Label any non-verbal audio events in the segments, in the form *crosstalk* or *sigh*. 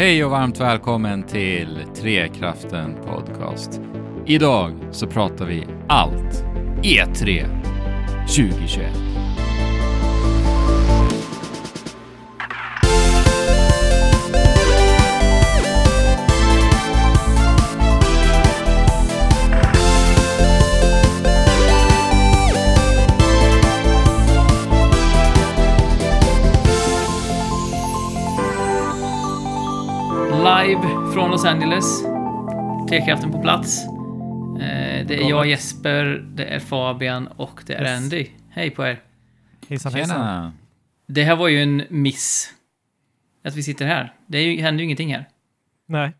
Hej och varmt välkommen till Trekraften Podcast. Idag så pratar vi allt E3 2021. Los Angeles. Trekraften på plats. Eh, Det är jag, Jesper, det är Fabian och det är Yes. Andy. Hej på er. Hejsan hejsan. Tjena! Det här var ju en miss. Att vi sitter här. Det är ju, händer ju ingenting här. Nej.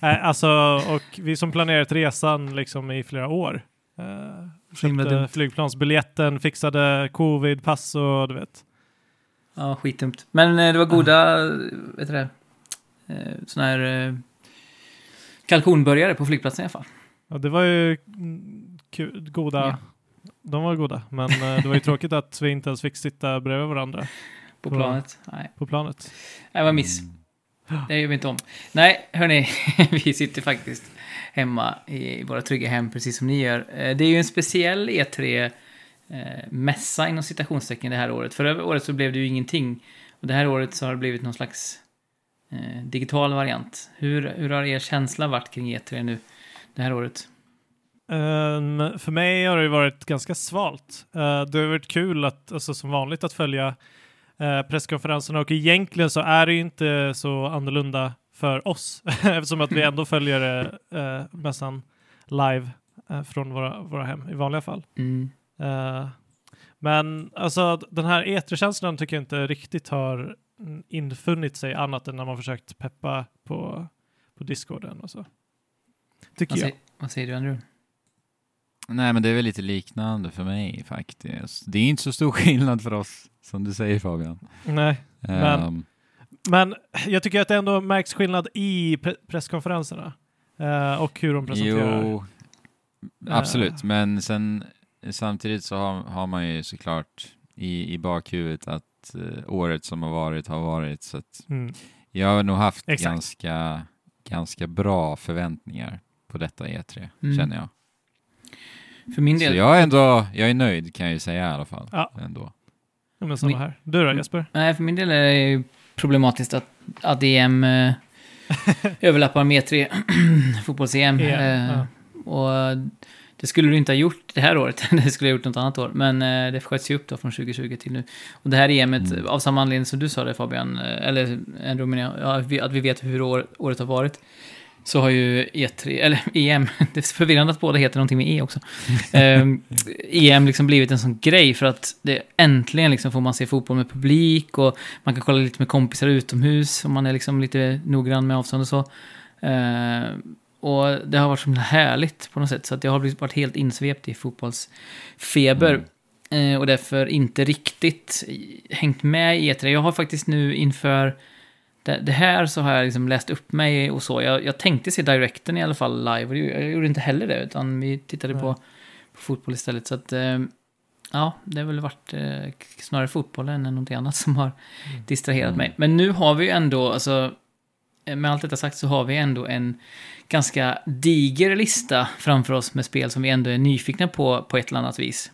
Nej, alltså, och vi som planerat resan liksom i flera år. Uh, dumt. köpte flygplansbiljetten, fixade covid, pass och du vet. Ja, skitdumt. Men eh, det var goda, vet du det, eh, såna här eh, kalkonburgare på flygplatsen i alla fall. Ja, det var ju mm, kul, goda. Ja. De var goda, men eh, det var ju tråkigt att vi inte ens fick sitta bredvid varandra På Ja. planet. Nej, på planet. det var miss. Det gör vi inte om. Nej, hörni, *laughs* vi sitter faktiskt hemma i våra trygga hem, precis som ni gör. Det är ju en speciell E3-mässa inom citationstecken det här året. Förra året så blev det ju ingenting. Och det här året så har det blivit någon slags eh, digital variant. Hur, hur har er känsla varit kring E3 nu, det här året? Ehm, för mig har det varit ganska svalt. Eh, det har varit kul att, alltså, som vanligt att följa uh, presskonferenserna och egentligen så är det ju inte så annorlunda för oss *laughs* eftersom att vi ändå följer uh, mässan live eh, från våra, våra hem i vanliga fall. Mm. Eh, men alltså den här E3-känslan tycker jag inte riktigt har infunnit sig annat än när man försökt peppa på, på discorden och så. Tycker Vad, jag. säger, vad säger du, Andrew? Nej, men det är väl lite liknande för mig faktiskt. Det är inte så stor *laughs* skillnad för oss, som du säger Fabian. Nej. Men- Ehm, Men jag tycker att det ändå märks skillnad i pre presskonferenserna eh, och hur de presenterar. Jo, absolut. Men sen samtidigt så har, har man ju såklart i, i bakhuvudet att eh, året som har varit har varit. Så att Mm. jag har nog haft Exakt. ganska, ganska bra förväntningar på detta E3, Mm. känner jag. För min Så del... jag är ändå, jag är nöjd kan jag ju säga i alla fall. Ja. Ändå. Ja, men samma här. Du då Jesper? Nej, för min del är det ju problematiskt att, EM eh, *laughs* överlappar med E3, *clears throat* fotbolls-EM. EM, eh, ja. Och det skulle du inte ha gjort det här året, *laughs* det skulle jag gjort något annat år. Men eh, det sköts ju upp då från 2020 till nu. Och det här EMet, Mm. av samma anledning som du sa det Fabian, eh, eller jag, ja, vi- att vi vet hur år, året har varit. Så har ju E3, eller *laughs* EM, *laughs* det är förvirrande att båda heter någonting med E också. Ehm, EM liksom blivit en sån grej för att det äntligen liksom får man se fotboll med publik och man kan kolla lite med kompisar utomhus om man är liksom lite noggrann med avstånd och så. Ehm, och det har varit så himla härligt på något sätt så att jag har blivit- varit helt insvept i fotbollsfeber. Eh, och därför inte riktigt hängt med i E3. Jag har faktiskt nu inför det, det här så har jag liksom läst upp mig och så. Jag, jag tänkte se Directen i alla fall live och jag gjorde inte heller det utan vi tittade Nej. på, på fotboll istället. Så att eh, ja, det har väl varit eh, snarare fotbollen än någonting annat som har distraherat Mm. mig. Men nu har vi ju ändå, alltså eh, med allt detta sagt så har vi ändå en ganska diger lista framför oss med spel som vi ändå är nyfikna på på ett eller annat vis.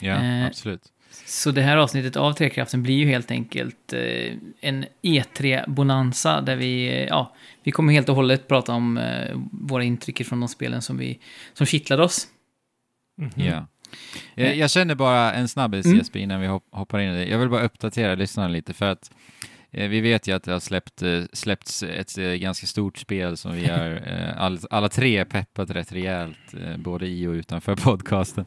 Ja, Eh, absolut. Så det här avsnittet av Trekraften blir ju helt enkelt eh, en E3-bonanza där vi, eh, ja, vi kommer helt och hållet prata om eh, våra intryck från de spelen som, vi, som kittlade oss. Mhm. Ja. Jag, jag känner bara en snabbis Mm. Jesper innan vi hopp, hoppar in i det. Jag vill bara uppdatera lyssnarna lite för att eh, vi vet ju att det har släppt, eh, släppts ett eh, ganska stort spel som vi har *laughs* eh, all, alla tre peppat rätt rejält, eh, både i och utanför *laughs* podcasten.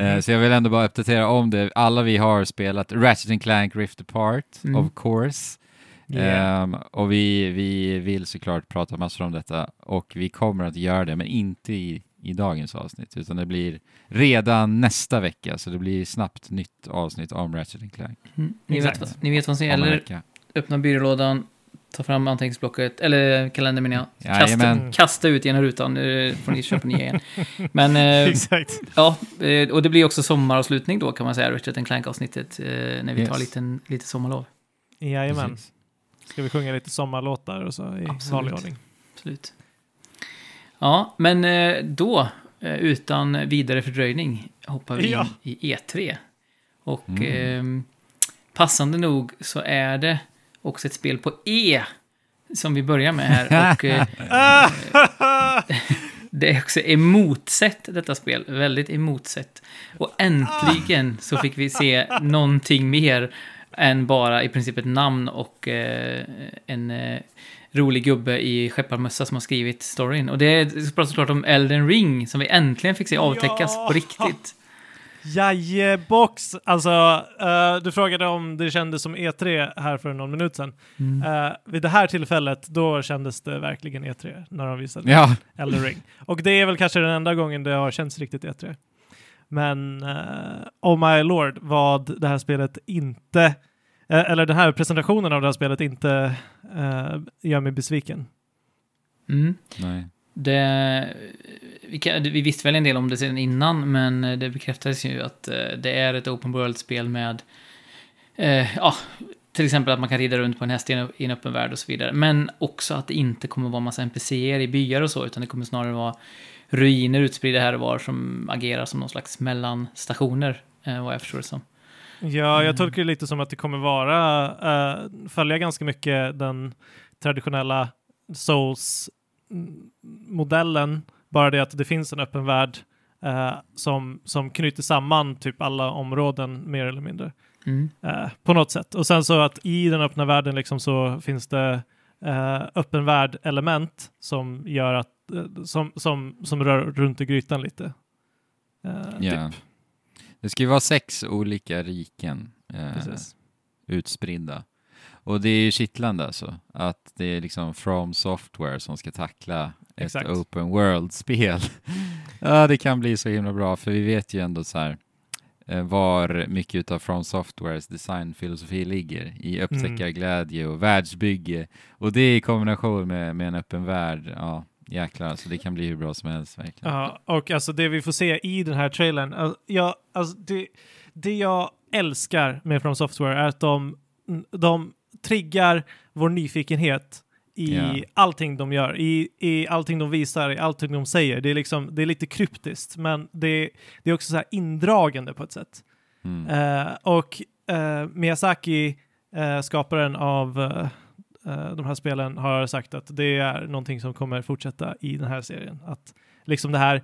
Eh, så jag vill ändå bara uppdatera om det. Alla vi har spelat Ratchet Clank Rift Apart, Mm. of course. Yeah. Ehm, och vi, vi vill såklart prata massor om detta och vi kommer att göra det, men inte i, i dagens avsnitt, utan det blir redan nästa vecka, så det blir snabbt nytt avsnitt om Ratchet Clank. Mm. Ni, vet, ni vet vad som gäller. Öppna byrålådan, ta fram anteckningsblocket, eller kalendern menar jag. Kasta, kasta ut genom rutan, nu får ni köpa nya igen. Men eh, *laughs* Exakt. ja, eh, och det blir också sommaravslutning då kan man säga, Richard Clank-avsnittet, eh, när vi Yes. tar lite, lite sommarlov. Jajamän. Precis. ska vi sjunga lite sommarlåtar och så i Absolut. vanlig ordning. Absolut. Ja, men eh, då, eh, utan vidare fördröjning, hoppar vi Ja. in i E3. Och Mm. ehm, passande nog så är det också ett spel på E som vi börjar med här. Och eh, *laughs* det är också emotsett, detta spel. Väldigt emotsett. Och äntligen så fick vi se någonting mer än bara i princip ett namn och eh, en eh, rolig gubbe i skepparmössa som har skrivit storyn. Och det är pratar såklart om Elden Ring som vi äntligen fick se avtäckas Ja! på riktigt. Jajebox! Alltså, eh, du frågade om det kändes som E3 här för någon minut sedan. Mm. Eh, vid det här tillfället, då kändes det verkligen E3 när de visade Ja, Elden Ring. Och det är väl kanske den enda gången det har känts riktigt E3. Men uh, oh my lord vad det här spelet inte, eller den här presentationen av det här spelet inte gör mig besviken. Mm. nej. Det, vi, kan, vi visste väl en del om det sedan innan, men det bekräftades ju att eh, det är ett open world-spel med, eh, ja, till exempel att man kan rida runt på en häst i en, öppen värld och så vidare. Men också att det inte kommer vara massa NPCer i byar och så, utan det kommer snarare vara ruiner utspridda här och var som agerar som någon slags mellanstationer, eh, vad jag förstår det som. Ja, Mm. jag tolkar det lite som att det kommer vara, eh, följa ganska mycket den traditionella Souls-modellen, bara det att det finns en öppen värld eh, som, som knyter samman typ alla områden mer eller mindre. Mm. eh, på något sätt. Och sen så att i den öppna världen liksom så finns det eh, öppen värld-element som gör att eh, som, som, som rör runt i grytan lite. Eh, Ja. typ. Det ska ju vara sex olika riken eh, utspridda. Och det är ju kittlande alltså, att det är liksom From Software som ska tackla Exakt. ett open world-spel. *laughs* ja, det kan bli så himla bra, för vi vet ju ändå så här eh, var mycket av From Softwares designfilosofi ligger i upptäckarglädje och världsbygge. Och det i kombination med, med en öppen värld, ja jäklar, alltså det kan bli hur bra som helst verkligen. Ja, och alltså det vi får se i den här trailern, alltså, ja, alltså det, det jag älskar med From Software är att de, de triggar vår nyfikenhet i Ja. allting de gör, i, i allting de visar, i allting de säger. Det är, liksom, det är lite kryptiskt, men det, det är också så här indragande på ett sätt. Mm. Eh, och eh, Miyazaki, eh, skaparen av de här spelen, har sagt att det är någonting som kommer fortsätta i den här serien. Att liksom det här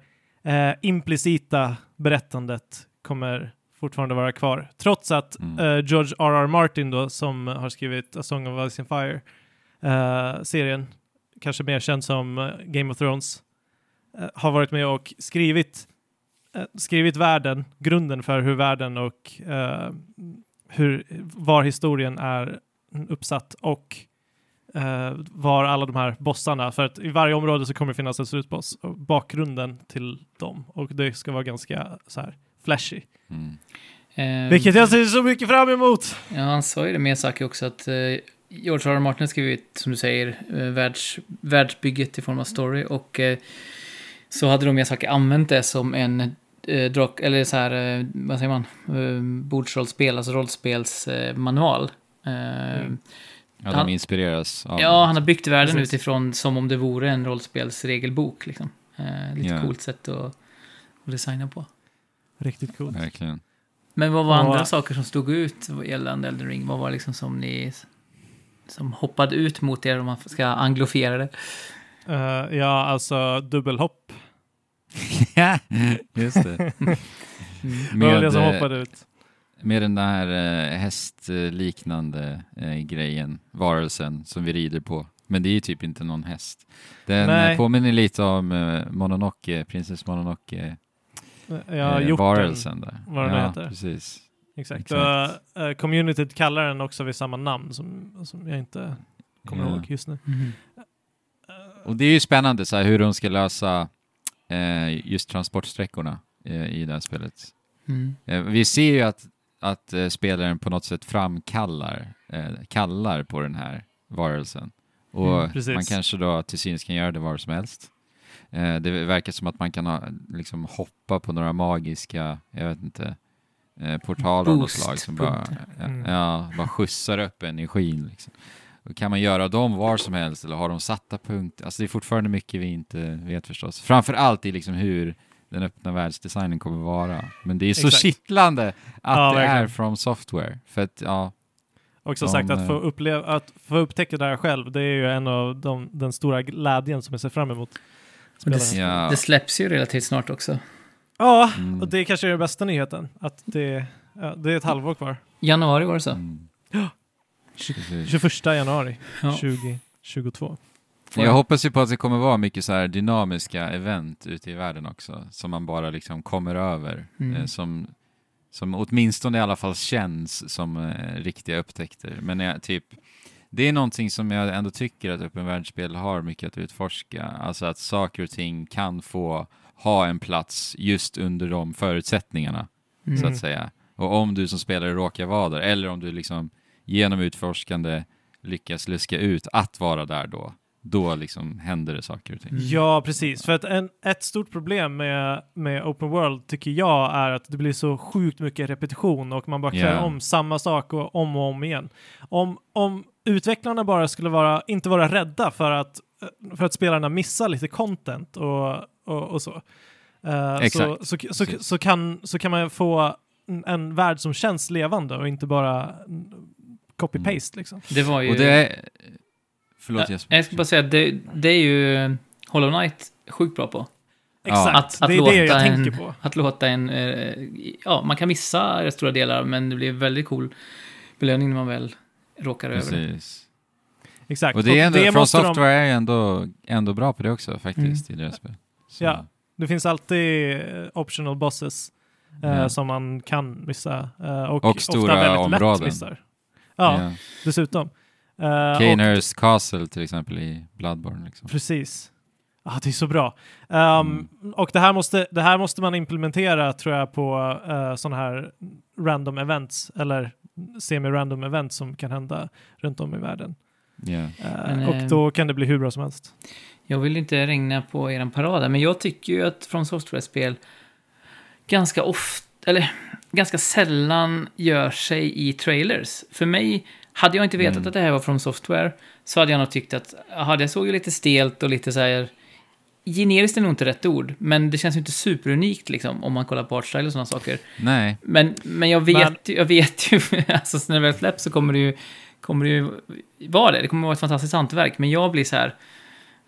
implicita berättandet kommer fortfarande vara kvar. Trots att Mm. eh, George R.R. Martin då, som har skrivit A Song of Ice and Fire, eh, serien, kanske mer känd som eh, Game of Thrones, har varit med och skrivit skrivit världen, grunden för hur världen och hur, var historien är uppsatt och var alla de här bossarna, för att i varje område så kommer det finnas en slutboss och bakgrunden till dem och det ska vara ganska så här flashy. Mm. Eh, Vilket jag ser så mycket fram emot! Ja, han sa ju det med Saki också att eh, George R. R. Martin har skrivit, som du säger, eh, världs, världsbygget i form av story och eh, så hade då Miyazaki använt det som en eh, drak, eller så här, eh, vad säger man, eh, bordsrollspel, alltså rollspelsmanual. Eh, manual. Mm. Ja, Han- de inspireras av Ja, han har byggt världen Precis. utifrån som om det vore en rollspelsregelbok. Liksom. Eh, lite Ja. coolt sätt att, att designa på. Riktigt coolt. verkligen. Men vad var andra saker som stod ut gällande Elden Ring? Vad var liksom som ni som hoppade ut mot er om man ska anglofiera det? Eh, ja, alltså dubbelhopp. *laughs* Ja, just det. Mm. *laughs* Det var det som eh, hoppade ut. med den där eh, hästliknande grejen, varelsen som vi rider på. Men det är ju typ inte någon häst. Den Nej. påminner lite om Mononoke, prinsess Mononoke, Ja, eh, varelsen där. vad den ja, heter. precis. Exakt. Exakt. Eh, communityt kallar den också vid samma namn som, som jag inte kommer Ja. ihåg just nu. Mhm. Och det är ju spännande så här, hur de ska lösa eh, just transportsträckorna i det här spelet. Mm. Vi ser ju att, att spelaren på något sätt framkallar, kallar på den här varelsen. Och Mm, man kanske då till synes kan göra det var som helst. Eh, det verkar som att man kan ha, liksom hoppa på några magiska, jag vet inte, eh, portaler av något slag som bara, ja. Mm. ja, bara skjutsar upp energin. Liksom. Och kan man göra dem var som helst eller har de satta punkter? Alltså det är fortfarande mycket vi inte vet förstås. Framför allt i liksom hur den öppna världsdesignen kommer vara. Men det är så Exakt. kittlande att Ja, det är verkligen. from software. För att, ja, Och som De, sagt, att få, eh, uppleva, att få upptäcka det här själv, det är ju en av de, den stora glädjen som jag ser fram emot. Det. Ja. det släpps ju relativt snart också. Ja, Mm. och det kanske är den bästa nyheten. Att det, ja, det är ett halvår kvar. Januari var det så. mm. Ja. Precis. 21 januari Ja. 2022. Jag hoppas ju på att det kommer vara mycket så här dynamiska event ute i världen också, som man bara liksom kommer över, Mm. eh, som, som åtminstone i alla fall känns som eh, riktiga upptäckter. Men jag, typ, det är någonting som jag ändå tycker att öppen världsspel har mycket att utforska, alltså att saker och ting kan få ha en plats just under de förutsättningarna, Mm. så att säga. Och om du som spelare råkar vara där, eller om du liksom genom utforskande lyckas luska ut att vara där då, då liksom händer det saker och ting. Mm. Ja, precis. För att en, ett stort problem med, med Open World tycker jag är att det blir så sjukt mycket repetition och man bara klär Ja. om samma sak och om och om igen. Om, om utvecklarna bara skulle vara, inte vara rädda för att, för att spelarna missar lite content och, och, och så. Exakt. Så, så, så, så, kan, så kan man få en, en värld som känns levande och inte bara mm, copy-paste liksom. Det var ju... Och det är... Förlåt Jesper. jag ska bara säga att det, det är ju Hollow Knight sjukt bra på. Exakt, Att- att det är låta det jag en- tänker på. Att låta en... Eh, ja, man kan missa rätt stora delar, men det blir väldigt cool belöning när man väl råkar över det. Precis. Exakt. Och det är ändå, From måste de- Software är ju ändå, ändå bra på det också faktiskt i deras spel. Så, Mm. Ja. Det finns alltid eh, optional bosses eh, Ja. som man kan missa. eh, och, Och ofta stora väldigt områden. lätt missar. Ja, ja. dessutom. Eh, och, Kaners Castle till exempel i Bloodborne. Liksom. precis. Ah, det är så bra. Um, Mm. Och det här, måste, det här måste man implementera tror jag på uh, sådana här random events eller semi-random events som kan hända runt om i världen. Ja. Eh, Men, och eh, då kan det bli hur bra som helst. Jag vill inte regna på eran parad men jag tycker ju att From Software-spel ganska ofta, eller ganska sällan gör sig i trailers. För mig, hade jag inte vetat Mm. att det här var From Software, så hade jag nog tyckt att, jaha, det såg ju lite stelt och lite så här... Generiskt är nog inte rätt ord, men det känns ju inte superunikt liksom, om man kollar på artstyle och sådana saker. Nej, Men, men jag vet Men- ju, jag vet ju, *laughs* alltså när det väl släpps så kommer det ju, kommer det ju vara det. Det kommer vara ett fantastiskt hantverk, men jag blir så här,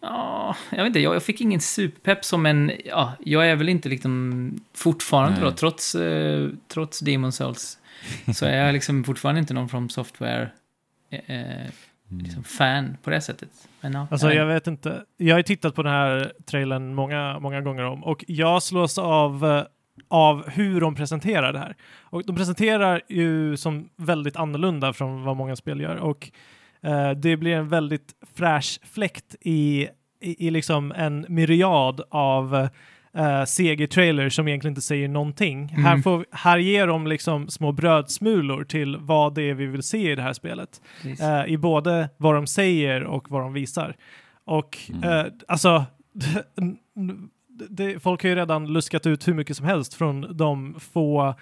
ja, jag vet inte, jag, jag fick ingen superpepp som en, ja, jag är väl inte liksom fortfarande Nej. då, trots, eh, trots Demon Souls, så är jag liksom fortfarande inte någon from software eh, Mm. liksom fan på det sättet. Men ja, Alltså jag vet inte. Jag har ju tittat på den här trailern många, många gånger om och jag slås av, eh, av hur de presenterar det här. Och de presenterar ju som väldigt annorlunda från vad många spel gör och eh, det blir en väldigt fräsch fläkt i, i, i liksom en myriad av uh, CG-trailers som egentligen inte säger någonting. Mm. Här, får, här ger de liksom små brödsmulor till vad det är vi vill se i det här spelet eh, i både vad de säger och vad de visar. Och Mm. eh, alltså, *laughs* det, folk har ju redan luskat ut hur mycket som helst från de få,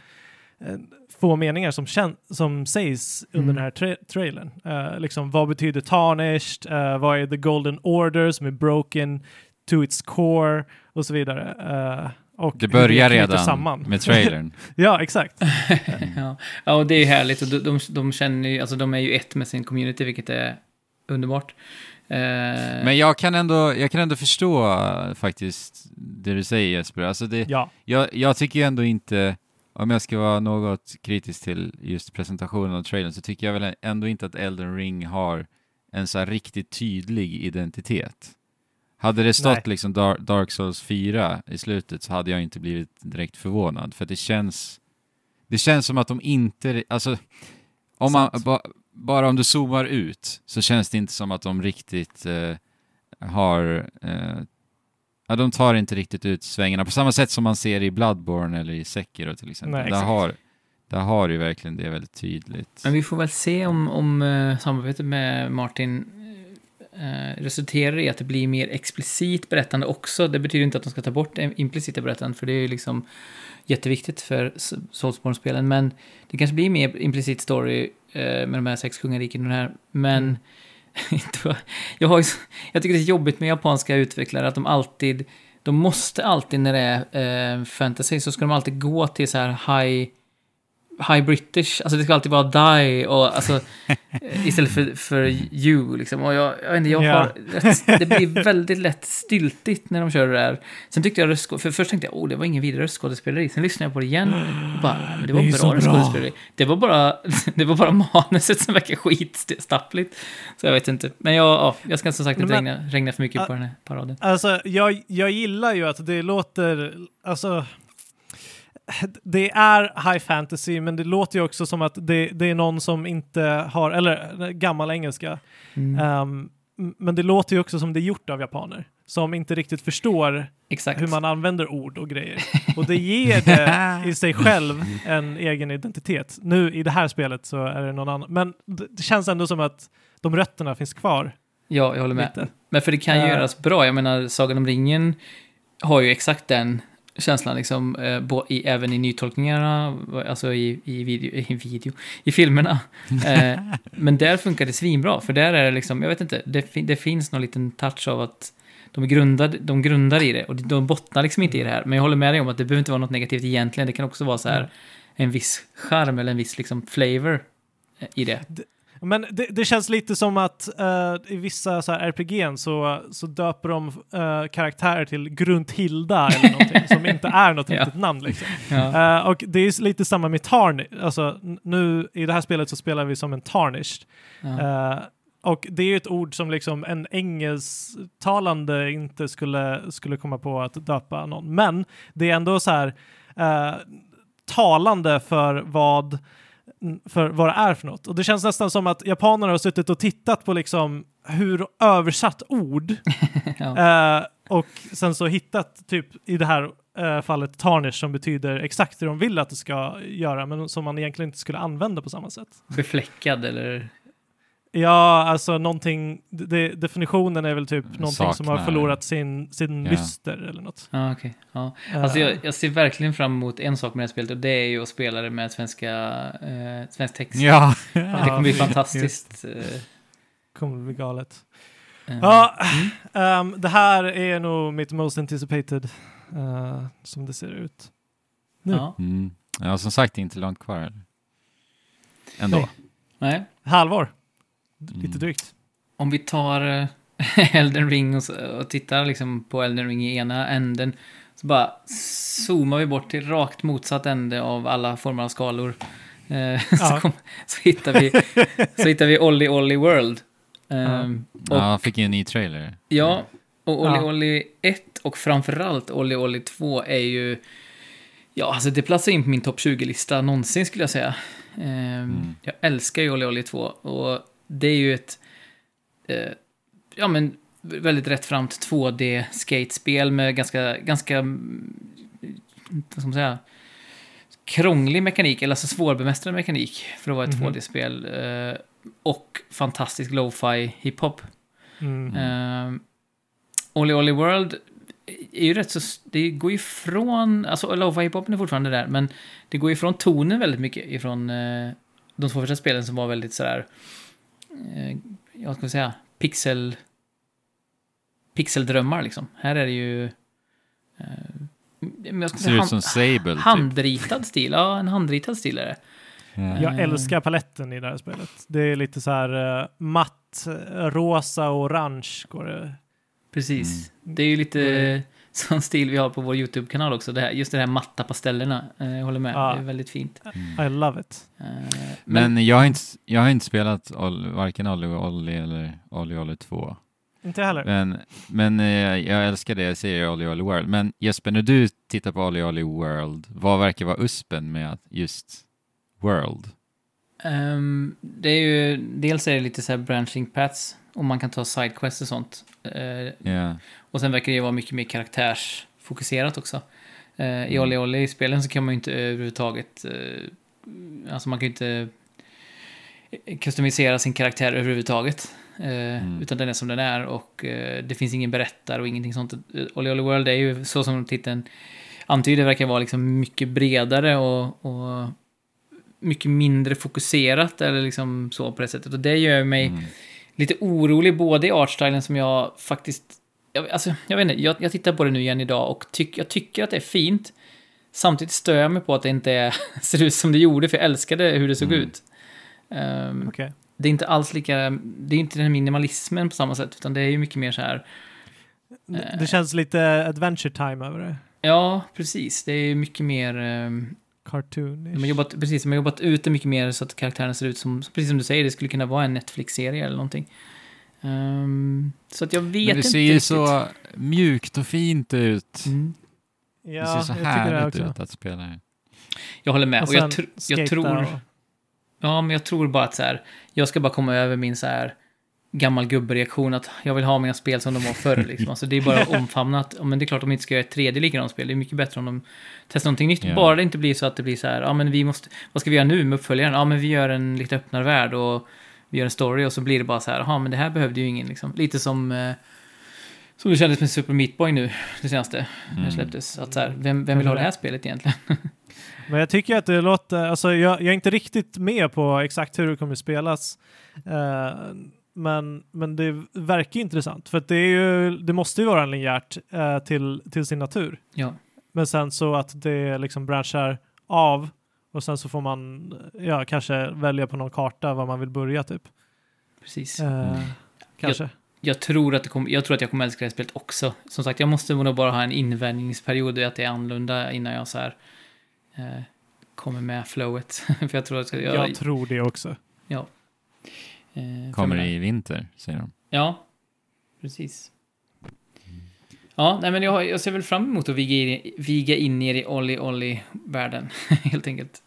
eh, få meningar som, kän, som sägs under Mm. den här tra trailern. Eh, liksom, vad betyder tarnished? Eh, vad är the golden order som är broken to its core? Och så vidare. Eh, och Det börjar redan samman. med trailern. *laughs* ja, exakt. *laughs* ja. ja, och det är härligt och de, de, de känner ju, alltså de är ju ett med sin community, vilket är underbart. Eh, Men jag kan ändå, jag kan ändå förstå eh, faktiskt det du säger Jesper. Alltså det, Ja, jag, jag tycker ju ändå inte, om jag ska vara något kritisk till just presentationen av trailern, så tycker jag väl ändå inte att Elden Ring har en så här riktigt tydlig identitet. Hade det stått Nej. liksom Dar- Dark Souls 4 i slutet så hade jag inte blivit direkt förvånad, för det känns, det känns som att de inte, alltså, om man, ba, bara om du zoomar ut så känns det inte som att de riktigt eh, har eh, Ja, de tar inte riktigt ut svängarna på samma sätt som man ser i Bloodborne eller i Sekiro till exempel. Nej, där, har, där har ju verkligen det väldigt tydligt. Men vi får väl se om, om uh, samarbetet med Martin eh, resulterar i att det blir mer explicit berättande också. Det betyder inte att de ska ta bort det implicita berättandet, för det är ju liksom jätteviktigt för Soulsborne-spelen. Men det kanske blir mer implicit story eh, med de här sex kungarikena och det här. Men Mm. *laughs* jag, har jag tycker det är jobbigt med japanska utvecklare att de alltid, de måste alltid när det är eh, fantasy så ska de alltid gå till så här high, high British, alltså det ska alltid vara die och alltså *laughs* istället för, för you liksom. Och jag, jag inte, jag Ja. har, det blir väldigt lätt styltigt när de kör det där. Sen tyckte jag för först tänkte jag, oh det var ingen vidare röstskådespeleri. Sen lyssnade jag på det igen och bara, "Nej, men det var Det bra bra." röstskådespeleri. Det var bara, *laughs* det var bara manuset som verkar skitstappligt. Så jag vet inte. Men jag, ja, jag ska som sagt inte Men- regna, regna för mycket Ah. på den här paraden. Alltså, jag, jag gillar ju att det låter, alltså, det är high fantasy, men det låter ju också som att det, det är någon som inte har, eller gammal engelska, Mm. Ehm, m- men det låter ju också som det är gjort av japaner, som inte riktigt förstår Exakt. hur man använder ord och grejer. *laughs* Och det ger det i sig *laughs* själv en egen identitet. Nu i det här spelet så är det någon annan, men det, känns ändå som att de rötterna finns kvar. Ja, jag håller med. Lite. Men för det kan ju Eh. göras bra. Jag menar, Sagan om ringen har ju exakt den känslan, liksom, eh, bo, i, även i nytolkningarna, alltså i, i, video, i video, i filmerna. *laughs* Eh, men där funkar det svinbra, för där är det liksom, jag vet inte, det, det finns någon liten touch av att de, är grundade, de grundar i det, och de bottnar liksom inte i det här. Men jag håller med dig om att det behöver inte vara något negativt egentligen, det kan också vara så här en viss charm eller en viss liksom flavor eh, i det. Men det, det känns lite som att eh, i vissa så här RPG så, så döper de eh, karaktärer till Grunthilda eller *laughs* någonting som inte är något Ja. riktigt namn. Liksom. Ja. Eh, och det är lite samma med Tarnish. Alltså, nu i det här spelet så spelar vi som en Tarnished. Ja. Och det är ju ett ord som liksom en engelsktalande inte skulle, skulle komma på att döpa någon. Men det är ändå så här talande för vad, för vad det är för något. Och det känns nästan som att japanerna har suttit och tittat på liksom hur översatt ord *laughs* Ja. eh, och sen så hittat typ i det här eh, fallet tarnish som betyder exakt det de vill att det ska göra men som man egentligen inte skulle använda på samma sätt. Befläckad eller... Ja, alltså någonting, det, definitionen är väl typ någonting som har Saknar. förlorat sin, sin Ja. lyster eller något. Ja, okej. Ja. Eh, Alltså jag, jag ser verkligen fram emot en sak med det här spelet och det är ju att spela det med svenska, eh, svensk text. Ja. Det kommer bli Ja, fantastiskt. eh, kommer bli galet. eh, Ja, ehm, det här är nog mitt most anticipated eh, som det ser ut. nu. ja. Mm. Ja, som sagt, inte långt kvar. Ändå. Nej. Nej. Halvår, lite Mm. drygt. Om vi tar eh, *laughs* Elden Ring och, och tittar liksom på Elden Ring i ena änden. Så bara zoomar vi bort till rakt motsatt ände av alla former av skalor. Eh, *laughs* så, Ja. kom, så hittar vi, *laughs* så hittar vi Olli Olli World. Ehm, och Ja, jag fick ju en ny trailer. Ja, och Olli Ja. Olli 1 och framförallt Olli Olli 2 är ju... Ja, alltså det platsar in på min topp 20-lista någonsin skulle jag säga. Ehm, Jag älskar ju Olli Olli 2 och det är ju ett... Eh, ja, men väldigt rättframt 2D-skatespel med ganska, ganska... mm, Vad ska man säga? Krånglig mekanik, eller alltså svårbemästrad mekanik för att vara ett Mhm. 2D-spel. Eh, och fantastisk lo-fi hiphop. Mm. Uh, Olly Olly World är ju rätt så... Det går ju ifrån... Alltså, Lova Hiphopen är fortfarande där, men det går ifrån tonen väldigt mycket ifrån uh, de två första spelen som var väldigt sådär... Uh, jag ska säga, pixel... Pixeldrömmar liksom. Här är det ju... Uh, jag ska Ser säga, ut hand, som Sable, typ. handritad stil. Ja, en handritad stil är det. Ja. Jag Eh. älskar paletten i det här spelet. Det är lite så här eh, matt, eh, rosa och orange går det. Precis. Det är ju lite Mm. *laughs* sån stil vi har på vår YouTube-kanal också. Det här, just det här matta pastellerna. Eh, Jag håller med. Ja. Det är väldigt fint. Mm. I love it. Eh, Men jag har inte, jag har inte spelat Ol- varken Olli och Olli eller Olli Olli 2. Inte heller. Men, men eh, jag älskar det jag ser i Olli Olli World. Men Jesper, när du tittar på Olli Olli World, vad verkar vara uspen med att just World? ehm, det är ju, dels är det lite så här branching paths. Och man kan ta sidequests och sånt. Eh, Ja. Och sen verkar det ju vara mycket mer karaktärsfokuserat också. Eh, I Mm. Olli Olli-spelen så kan man ju inte överhuvudtaget... Eh, alltså man kan ju inte customisera sin karaktär överhuvudtaget. Eh, Mm. Utan den är som den är och eh, det finns ingen berättare och ingenting sånt. Eh, Olli Olli World är ju så som titeln antyder, verkar vara liksom mycket bredare och, och mycket mindre fokuserat eller liksom så på det sättet. Och det gör mig Mm. lite orolig både i artstylen som jag faktiskt... Jag, alltså, jag vet inte, jag, jag tittar på det nu igen idag och tyck, jag tycker att det är fint. Samtidigt stör jag mig på att det inte är, *laughs* ser ut som det gjorde, för jag älskade hur det såg Mm. ut. Ehm, Okej. det är inte alls lika, det är inte den här minimalismen på samma sätt, utan det är ju mycket mer så här, Det- Det känns lite adventure time över det. ja, precis, det är mycket mer, um, Cartoon. de har jobbat, precis, de har jobbat ut det mycket mer så att karaktärerna ser ut som, precis som du säger, det skulle kunna vara en Netflix-serie eller någonting. Ehm, så att jag vet Men det inte ser ju riktigt. så mjukt och fint ut. Mm, Ja, det ser så jag tycker det härligt ut att spela det. jag håller med, Och och, jag, tr- jag tror, och- ja, men jag tror bara att så här, jag ska bara komma över min så här gammal gubbereaktion att jag vill ha mina spel som de var förr. *laughs* Liksom. Alltså, det är bara att omfamna att, ja, men det är klart de inte ska göra ett tredje likadant spel. Det är mycket bättre om de testar någonting nytt. Ja. Bara det inte blir så att det blir så här, ja men vi måste, vad ska vi göra nu med uppföljaren? Ja men vi gör en lite öppnare värld och vi gör en story och så blir det bara så här, ja men det här behövde ju ingen liksom. Lite som, eh, som det kändes med Super Meat Boy nu, det senaste, när det Mm. släpptes. Att så här, vem, vem vill ha det här spelet egentligen? *laughs* Men jag tycker att det låter, alltså jag, jag är inte riktigt med på exakt hur det kommer spelas. Eh, men, men det verkar intressant för att det, är ju, det måste ju vara en linjärt eh, till, till sin natur. ja, Men sen så att det liksom branschar av och sen så får man ja, kanske välja på någon karta var man vill börja typ. precis. Eh, Mm. Kanske. Jag tror, att det kommer, jag tror att jag kommer älska det här spelet också. Som sagt, jag måste nog bara ha en invänjningsperiod och att det är annorlunda innan jag så här eh, kommer med flowet. *laughs* för jag tror att jag... Jag tror det också. ja. Eh, Kommer i vinter, säger de. Ja, precis. Ja, nej men jag, jag ser väl fram emot att viga in, viga in er i Olli Olli-världen, *laughs* helt enkelt.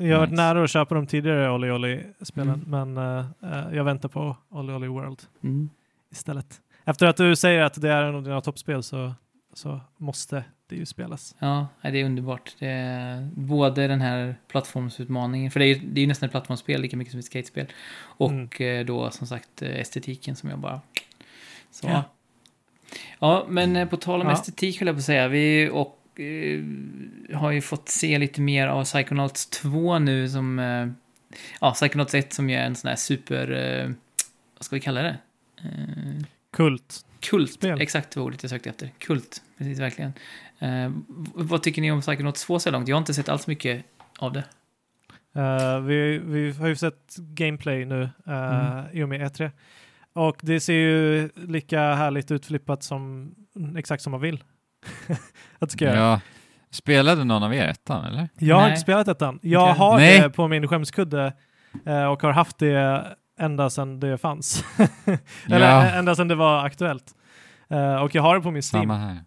Jag har varit Nice. nära att köpa de tidigare Olli Olli-spelen Mm. men eh, jag väntar på Olli Olli World Mm. istället. Efter att du säger att det är en av dina toppspel så, så måste det ju spelas. Ja, det är underbart. Det är både den här plattformsutmaningen, för det är ju det är ju nästan ett plattformsspel lika mycket som ett skatespel. Och eh, då som sagt estetiken som jag bara... Så. Ja. Ja, men på tal om Ja. estetik höll jag på att säga. Vi och, har ju fått se lite mer av Psychonauts 2 nu som... Eh, ja, Psychonauts 1 som ju är en sån här super... Eh, vad ska vi kalla det? Eh, Kult. Kult, Spel. exakt vad ordet jag sökte efter. Kult, precis verkligen. Eh, vad tycker ni om Psychonauts 2 så långt? Jag har inte sett alls mycket av det. Eh, vi, vi har ju sett gameplay nu uh, Mm. i och med E3. Och det ser ju lika härligt utflippat som exakt som man vill. *laughs* att det ska göra. Ja. Spelade någon av er ettan, eller? Jag har Nej. inte spelat ettan. Jag Okej. har Nej. det på min skämskudde eh, och har haft det ända sedan det fanns. *laughs* Eller Ja. ä- ända sedan det var aktuellt. Eh, och jag har det på min Steam. Samma här.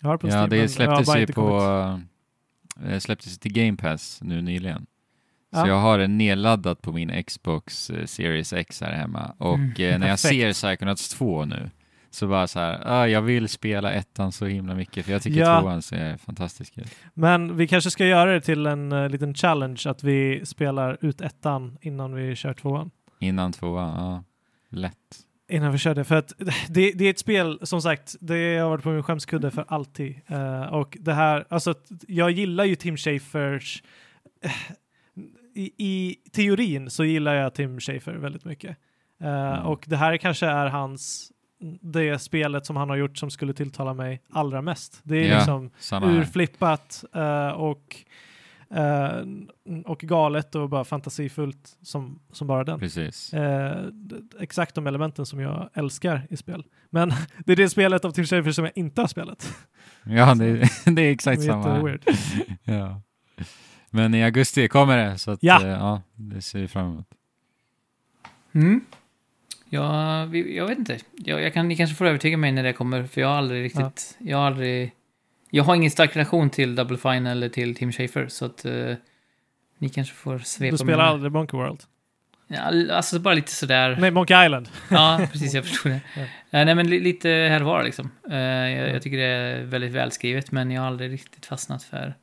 Jag har det på Ja, Steam, det har släpptes bara ju inte på... eh, släpptes till Game Pass nu nyligen. Så Ja. jag har den nedladdat på min Xbox eh, Series X här hemma. Och Mm, eh, när jag ser Psychonauts 2 nu, så bara så här, ah, jag vill spela ettan så himla mycket, för jag tycker Ja. tvåan ser fantastisk ut. Men vi kanske ska göra det till en eh, liten challenge att vi spelar ut ettan innan vi kör tvåan. Innan tvåan, ja. Lätt. Innan vi kör det. För att det, det är ett spel, som sagt, det har varit på min skämskudde för alltid. Eh, och det här, alltså jag gillar ju Tim Schafers eh, i, I teorin så gillar jag Tim Schafer väldigt mycket. Eh, Mm. Och det här kanske är hans, det spelet som han har gjort som skulle tilltala mig allra mest. Det är Ja. liksom urflippat eh, och, eh, och galet och bara fantasifullt som, som bara den. Precis. D- exakt de elementen som jag älskar i spel. Men *laughs* det är det spelet av Tim Schafer som jag inte har spelat. Ja, det, *laughs* det är exakt Det är samma jätteweird. *laughs* Ja. Men i augusti kommer det, så att, Ja. ja. ja, det ser vi fram emot. Mm. Ja, vi, jag vet inte. Jag, jag kan, ni kanske får övertyga mig när det kommer, för jag har aldrig riktigt... Jag har aldrig... Jag har ingen stark relation till Double Fine eller till Tim Schafer, så att... eh, ni kanske får svepa Du spelar mig. aldrig Monkey World? Ja, alltså bara lite sådär. Nej, Monkey Island. Ja, precis, jag förstår det. *laughs* Ja. Eh, nej, men li, lite här och var liksom. Eh, jag, jag tycker det är väldigt välskrivet, men jag har aldrig riktigt fastnat för,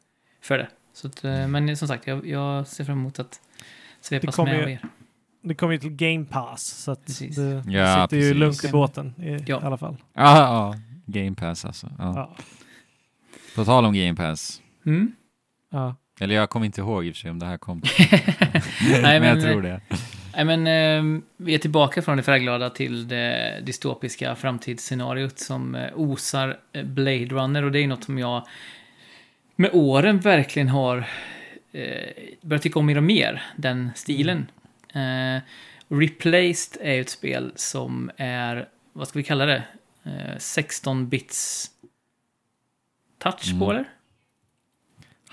för det. Så att, eh, men som sagt, jag, jag ser fram emot att svepas med av er. Det kommer ju till Game Pass, så att Precis. det Ja, sitter ju precis. lugnt i båten i Ja. alla fall. Ja, ja. Game Pass alltså. Ja. Ja. På tal om Game Pass. Mm. Ja. Eller jag kommer inte ihåg i och för sig om det här kom. *laughs* Nej, men, jag tror det. Nej, men, eh, vi är tillbaka från det färgglada till det dystopiska framtidsscenariot som eh, osar eh, Blade Runner och det är något som jag med åren verkligen har eh, börjat tycka om mer och mer, den stilen. Eh, Replaced är ju ett spel som är, vad ska vi kalla det, eh, 16-bits touch Mm. på eller?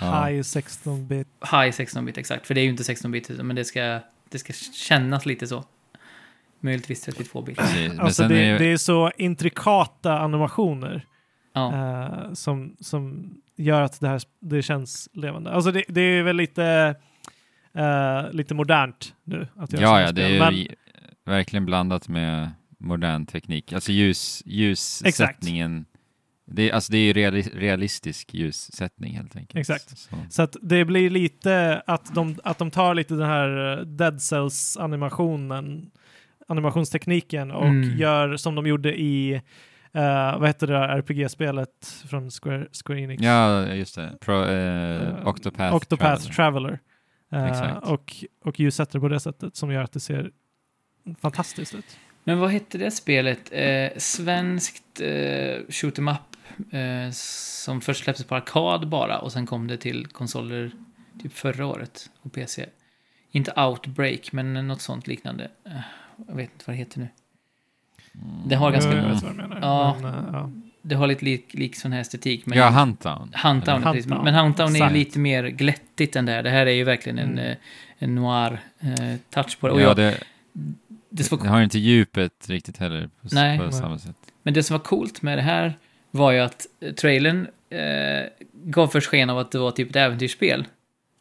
High 16-bit. High 16-bit exakt, för det är ju inte 16-bit, men det ska, det ska kännas lite så. Möjligtvis 32-bit. Precis. Men Alltså det, är ju- det är så intrikata animationer Ja. eh, som, som gör att det här det känns levande. Alltså det, det är väl lite, eh, lite modernt nu att göra Ja, ja, det är spel, ju men- verkligen blandat med modern teknik. Alltså ljus, ljussättningen. Det är, alltså det är ju reali realistisk ljussättning helt enkelt. Exakt. Så. Så att det blir lite att de, att de tar lite den här eh, Dead Cells animationen, animationstekniken och Mm. gör som de gjorde i, eh, vad heter det där RPG-spelet från Square, Square Enix? Ja, just det. Pro, Eh, Octopath, Octopath Traveler. Traveler. Exakt. och, och ljussätter på det sättet som gör att det ser fantastiskt ut. Men vad hette det spelet? Eh, svenskt eh, shoot em up eh, som först släpptes på arkad bara och sen kom det till konsoler typ förra året och PC. Inte Outbreak, men något sånt liknande. Eh, jag vet inte vad det heter nu. Det har ganska- Jag vet vad du menar. Ja. Men, eh, ja. Det har lite lik, lik sån här estetik. Men Ja, Huntdown. Huntdown, Eller precis. Huntdown. Men Huntdown är lite mer glättigt än det här. Det här är ju verkligen en, Mm. eh, en noir eh, touch på det. Och Ja, jag, det, det som var det har inte djupet riktigt heller på, Nej. på samma sätt. Men det som var coolt med det här var ju att eh, trailern eh, gav först sken av att det var typ ett äventyrsspel.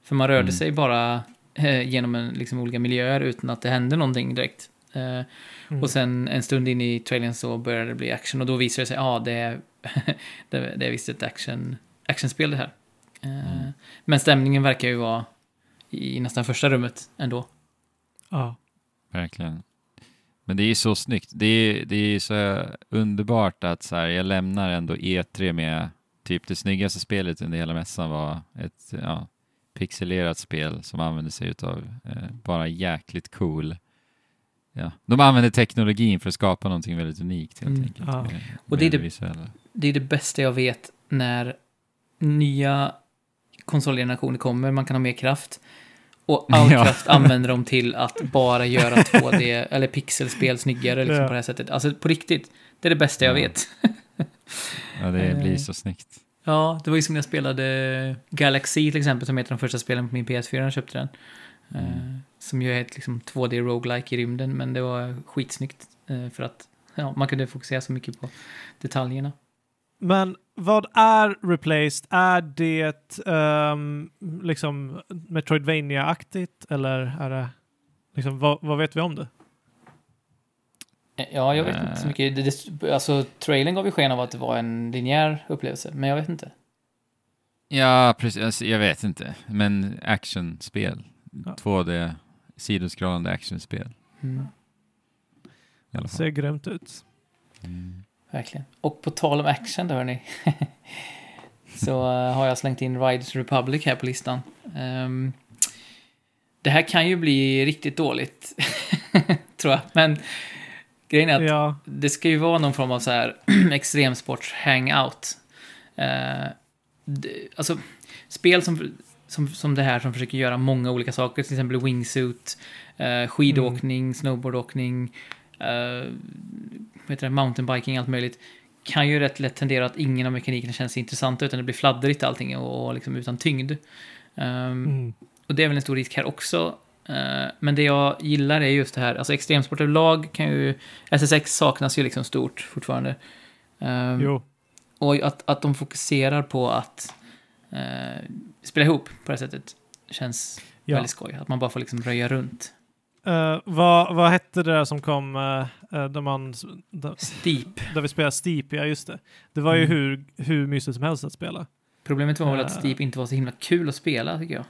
För man rörde Mm. sig bara eh, genom en, liksom, olika miljöer utan att det hände någonting direkt. Eh, Mm. Och sen en stund in i trailern så började det bli action och då visade det sig, ja, det är, *laughs* det, det är visst ett action, actionspel det här. Eh, Mm. Men stämningen verkar ju vara i nästan första rummet ändå. ja. Verkligen. Men det är så snyggt. Det är, det är så underbart att så här, jag lämnar ändå E3 med typ det snyggaste spelet under hela mässan var ett ja, pixelerat spel som använder sig av eh, bara jäkligt cool. Ja. De använder teknologin för att skapa någonting väldigt unikt helt Mm, enkelt. ja. Med, Och det är det-. Det är det bästa jag vet när nya konsolgenerationer kommer, man kan ha mer kraft. Och all *laughs* Ja. kraft använder de till att bara göra *laughs* 2D eller pixelspel snyggare liksom Ja. på det här sättet. Alltså på riktigt, det är det bästa jag Ja. vet. *laughs* Ja, det Eh. blir så snyggt. Ja, det var ju som när jag spelade Galaxy till exempel, som heter de första spelen på min PS4 när jag köpte den. Mm. Som ju är ett liksom 2D roguelike i rymden, men det var skitsnyggt. Eh, för att ja, man kunde fokusera så mycket på detaljerna. Men vad är Replaced? Är det um, liksom Metroidvania-aktigt eller är det liksom, vad, vad vet vi om det? Eh, Ja, jag vet inte så Eh. mycket. Det, det, alltså, trailern gav ju sken av att det var en linjär upplevelse, men jag vet inte. Ja, precis. Alltså, jag vet inte. Men actionspel. Ja. 2D, sidoskrollande actionspel. Mm. Ser grymt ut. Mm. verkligen. Och på tal om action då, hörni. *laughs* så eh, har jag slängt in Riders Republic här på listan. Ehm, det här kan ju bli riktigt dåligt, *laughs* tror jag. Men grejen är att Ja, det ska ju vara någon form av så här *clears throat* extremsports-hangout. Det- alltså, spel som, som, som det här som försöker göra många olika saker, till exempel wingsuit, eh, skidåkning, snowboardåkning, eh, det, mountainbiking, allt möjligt, kan ju rätt lätt tendera att ingen av mekanikerna känns intressanta, utan det blir fladdrigt allting och, och liksom utan tyngd. Ehm, mm. och det är väl en stor risk här också. Eh, Men det jag gillar är just det här, alltså extremsport överlag kan ju... SSX saknas ju liksom stort fortfarande. Um, jo. och att, att de fokuserar på att eh, spela ihop på det sättet känns Ja. väldigt skoj. Att man bara får liksom röja runt. Eh, vad, vad hette det där som kom uh, där, man, där, Steep. där vi spelade Steep? Ja, just det. Det var ju Mm. hur, hur mysigt som helst att spela. Problemet var väl att Eh. Steep inte var så himla kul att spela, tycker jag.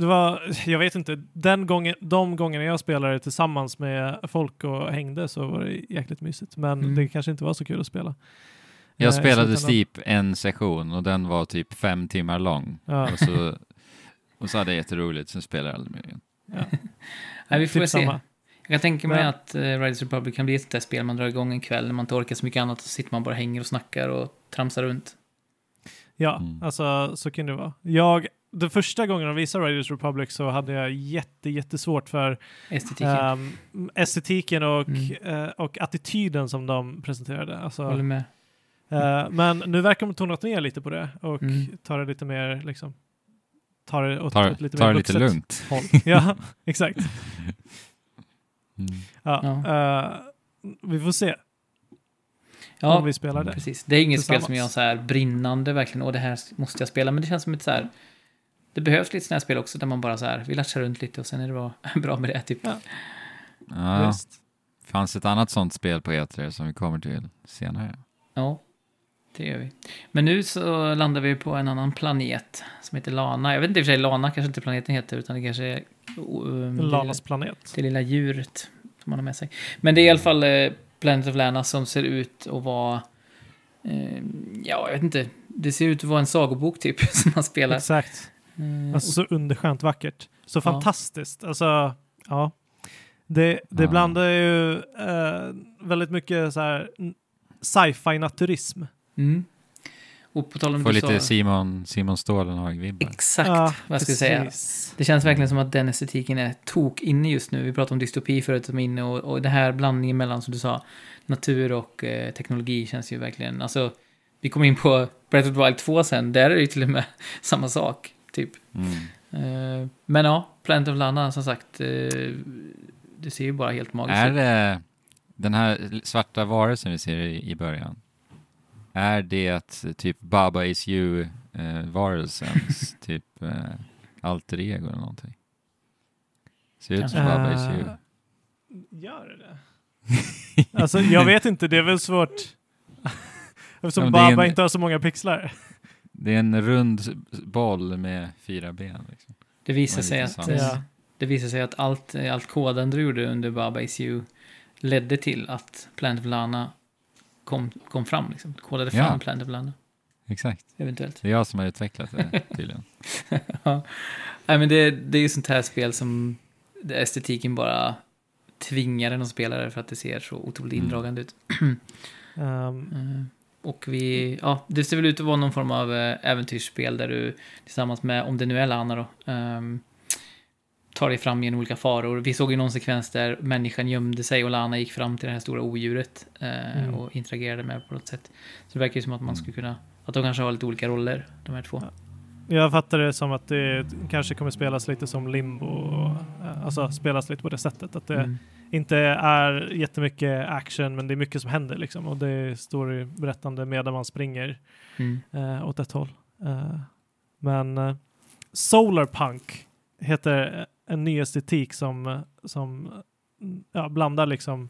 Det var, jag vet inte, den gången, de gångerna jag spelade tillsammans med folk och hängde så var det jäkligt mysigt. Men Mm. det kanske inte var så kul att spela. Jag Eh, spelade. Steep en session och den var typ fem timmar lång. Ja. Och så, och så hade jag jätteroligt, sen spelade jag aldrig mer igen. Nej, *laughs* vi får typ se. samma. Jag kan tänka mig Men- att uh, Riders Republic kan bli ett sånt där spel man drar igång en kväll när man inte orkar så mycket annat. Så sitter man bara hänger och snackar och tramsar runt. Ja, Mm. alltså så kan det vara. Jag, den första gången de visade Riders Republic så hade jag jätte, jättesvårt för Estetiken. ehm, estetiken och, Mm. eh, och attityden som de presenterade. Alltså, Håller med. Eh, men nu verkar de tonat ner lite på det och Mm. ta det lite mer liksom ta det åt Ta, ett lite ta mer det lite lugnt. håll. *laughs* ja, exakt. Mm. Ja, eh, vi får se Ja, om vi spelar det. precis. Det är inget spel som jag så här brinnande verkligen, och det här måste jag spela. Men det känns som ett så här... Det behövs lite sådana här spel också där man bara så här, vi latchar runt lite och sen är det bra, *laughs* bra med det. Typ. Ja. Ja, Visst. fanns ett annat sånt spel på E3 som vi kommer till senare. Ja, det gör vi. Men nu så landar vi på en annan planet som heter Lana. Jag vet inte i och för sig, Lana kanske inte planeten heter, utan det kanske är... Um, det, Lanas planet. det lilla djuret som man har med sig. Men det är i alla fall eh, Planet of Lana som ser ut att vara... Eh, ja, jag vet inte. Det ser ut att vara en sagobok typ, *laughs* som man spelar. Exakt. Eh, Alltså så underskönt vackert. Så Ja. fantastiskt. Alltså, ja. Det, det Ja. blandar ju eh, väldigt mycket så här sci-fi naturism. Mm. Och på tal om Får lite sa... Simon, Simon Stålenhag-vibbar. Exakt Ja, vad jag skulle säga. Det känns verkligen som att den estetiken är tok inne just nu. Vi pratade om dystopi förut som är inne och, och det här blandningen mellan, som du sa, natur och eh, teknologi känns ju verkligen, alltså, vi kommer in på Breath of the Wild 2 sen, där är det ju till och med *laughs* samma sak, typ. Mm. Eh, men ja, Planet of Lana, som sagt, eh, det ser ju bara helt magiskt Är ut. det den här svarta varelsen vi ser i, i början? Är det typ Baba is you eh, *laughs* typ eh, alter ego eller någonting? Ser ut som Kanske. Baba is you. Eh, Gör det det? *laughs* alltså jag vet inte, det är väl svårt. Eftersom Ja, Baba en- inte har så många pixlar. Det är en rund boll med fyra ben. Liksom. Det visar sig att, sant. eh, Ja. det visar sig att allt, eh, allt kodande du gjorde under Baba Is You ledde till att Planet of Lana kom, kom fram, liksom. Kodade fram Ja. Planet of Lana, Exakt. eventuellt. Det är jag som har utvecklat det *laughs* tydligen. ja. Nej, men det, det är ju sånt här spel som estetiken bara tvingar en att spela det för att det ser så otroligt Mm. indragande ut. *clears throat* Eh, Och vi, ja, det ser väl ut att vara någon form av eh, äventyrsspel där du tillsammans med, om det nu är Lana då, ehm, tar dig fram genom olika faror. Vi såg ju någon sekvens där människan gömde sig och Lana gick fram till det här stora odjuret eh, Mm. och interagerade med det på något sätt. Så det verkar ju som att man skulle kunna, att de kanske har lite olika roller, de här två. Ja. jag fattar det som att det kanske kommer spelas lite som limbo. och, eh, Alltså spelas lite på det sättet. Att det Mm. inte är jättemycket action men det är mycket som händer liksom. Och det är storyberättande medan man springer Mm. eh, åt ett håll. Eh, men eh, Solarpunk heter en ny estetik som, som ja, blandar liksom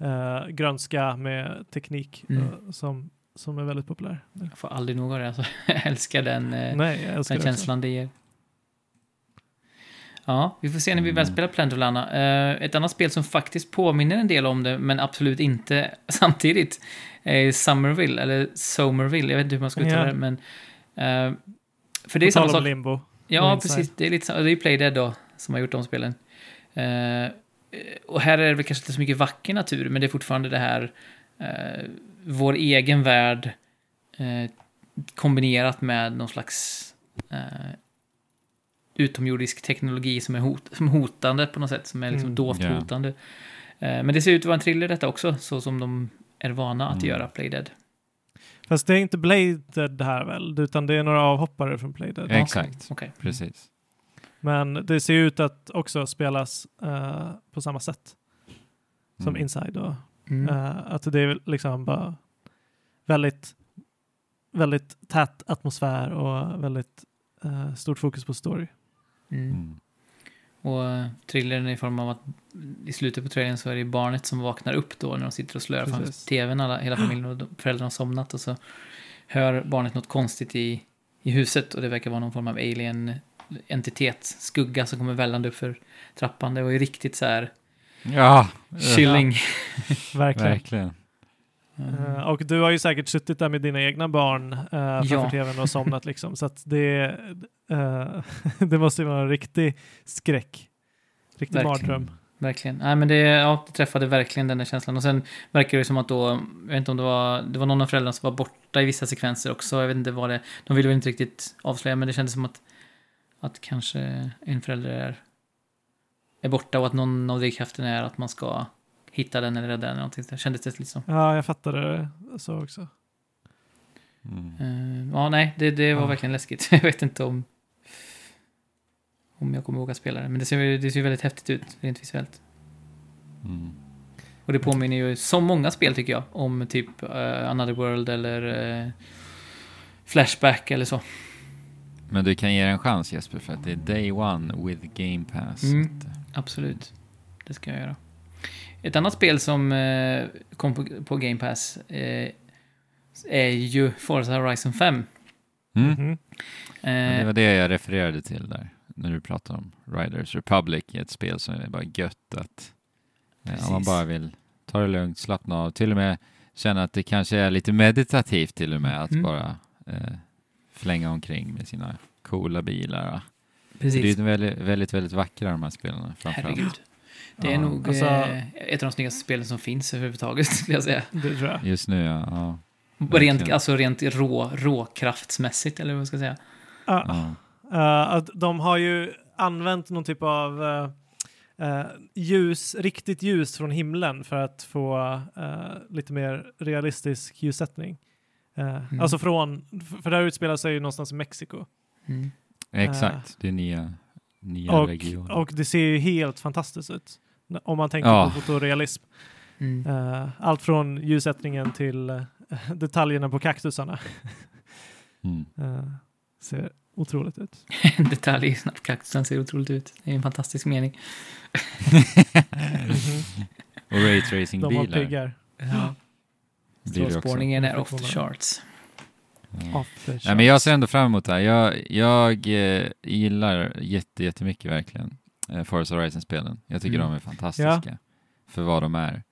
eh, grönska med teknik Mm. eh, som, som är väldigt populär. Jag får aldrig nog av det, alltså. *laughs* jag älskar den, eh, Nej, jag älskar den det också. känslan det ger. Ja, vi får se när vi väl Mm. spelar Planet of Lana. Eh, ett annat spel som faktiskt påminner en del om det, men absolut inte *laughs* samtidigt, är Summerville, eller Somerville, jag vet inte hur man ska uttala det, men... eh, för det är samma sak. limbo. Ja, precis. Det är lite det är Playdead då, som har gjort de spelen. Eh, och här är det väl kanske inte så mycket vacker natur, men det är fortfarande det här, eh, vår egen värld eh, kombinerat med någon slags eh, utomjordisk teknologi som är, hot, som är hotande på något sätt, som är liksom Mm. dovt Ja. hotande. Eh, men det ser ut att vara en thriller detta också, så som de är vana att Mm. göra, Playdead. Fast det är inte Bladed här väl, utan det är några avhoppare från Bladed. Exakt, Okej. precis. Men det ser ut att också spelas eh, på samma sätt som Mm. Inside. Och, Mm. eh, att det är liksom bara väldigt, väldigt tät atmosfär och väldigt eh, stort fokus på story. Mm. Mm. Och uh, thrillern i form av att i slutet på trailern så är det barnet som vaknar upp då när de sitter och slöar framför tvn, alla, hela familjen och föräldrarna har somnat och så hör barnet något konstigt i, i huset och det verkar vara någon form av alien entitet, skugga som kommer vällande upp för trappan. Det var ju riktigt så här Ja, chilling. *laughs* Verkligen. verkligen. Mm. Och du har ju säkert suttit där med dina egna barn uh, framför Ja. tvn och somnat liksom. Så att det, eh, *laughs* det måste ju vara en riktig skräck. Riktig Verkligen. mardröm. Verkligen. Nej, men det, ja, det träffade verkligen den där känslan. Och sen verkar det som att då, jag vet inte om det var, det var någon av föräldrarna som var borta i vissa sekvenser också. Jag vet inte vad det, de ville väl inte riktigt avslöja, men det kändes som att, att kanske en förälder är, är borta och att någon av drivkrafterna är att man ska hitta den eller rädda den eller någonting. Det kändes det lite som. Ja, jag fattade det så också. Mm. Eh, ja, nej, det, det var Ja. verkligen läskigt. *laughs* Jag vet inte om, om jag kommer ihåg att spela det. Men det ser, ju- det ser ju väldigt häftigt ut, rent visuellt. Mm. Och det påminner ju, som många spel tycker jag, om typ eh, Another World eller eh, Flashback eller så. Men du kan ge det en chans Jesper, för att det är day one with game pass. Mm. Att, Absolut, det ska jag göra. Ett annat spel som eh, kom på, på Game Pass eh, är ju Forza Horizon 5. Mm. Mhm. Men det Eh, var det jag refererade till där, när du pratade om Riders Republic, ett spel som är bara gött att eh, om man bara vill ta det lugnt, slappna av, till och med känna att det kanske är lite meditativt till och med att Mm. bara eh, flänga omkring med sina coola bilar. va. Det är precis, ju väldigt, väldigt, väldigt vackra de här spelarna framförallt. herregud. Det är Ja. nog Alltså- eh, ett av de snyggaste spelen som finns överhuvudtaget, *laughs* skulle jag säga. Det tror jag. Just nu ja. ja. Rent, alltså rent rå, råkraftsmässigt, eller vad man ska säga. Ja. ja. Att de har ju använt någon typ av eh, ljus, riktigt ljus från himlen för att få lite mer realistisk ljussättning. Eh, Mm. Alltså från, för det här utspelar sig ju någonstans i Mexiko. Mm. Exakt, det är nya, nya Och, regioner. och det ser ju helt fantastiskt ut. Om man tänker Ja. på fotorealism. Mm. Eh, allt från ljussättningen till eh, *laughs* detaljerna på kaktusarna. *laughs* Mm. Eh, ser otroligt ut. *laughs* En detalj i snabbkaktusen ser otroligt ut. Det är en fantastisk mening. och De har raytracing-bilar piggar. Ja. Blir. Strålspårningen är off the charts. Ja. Off the Nej, men jag ser ändå fram emot det här. Jag, jag eh, gillar jätte, jättemycket verkligen eh, Forza Horizon-spelen. Jag tycker Mm. de är fantastiska för vad de är.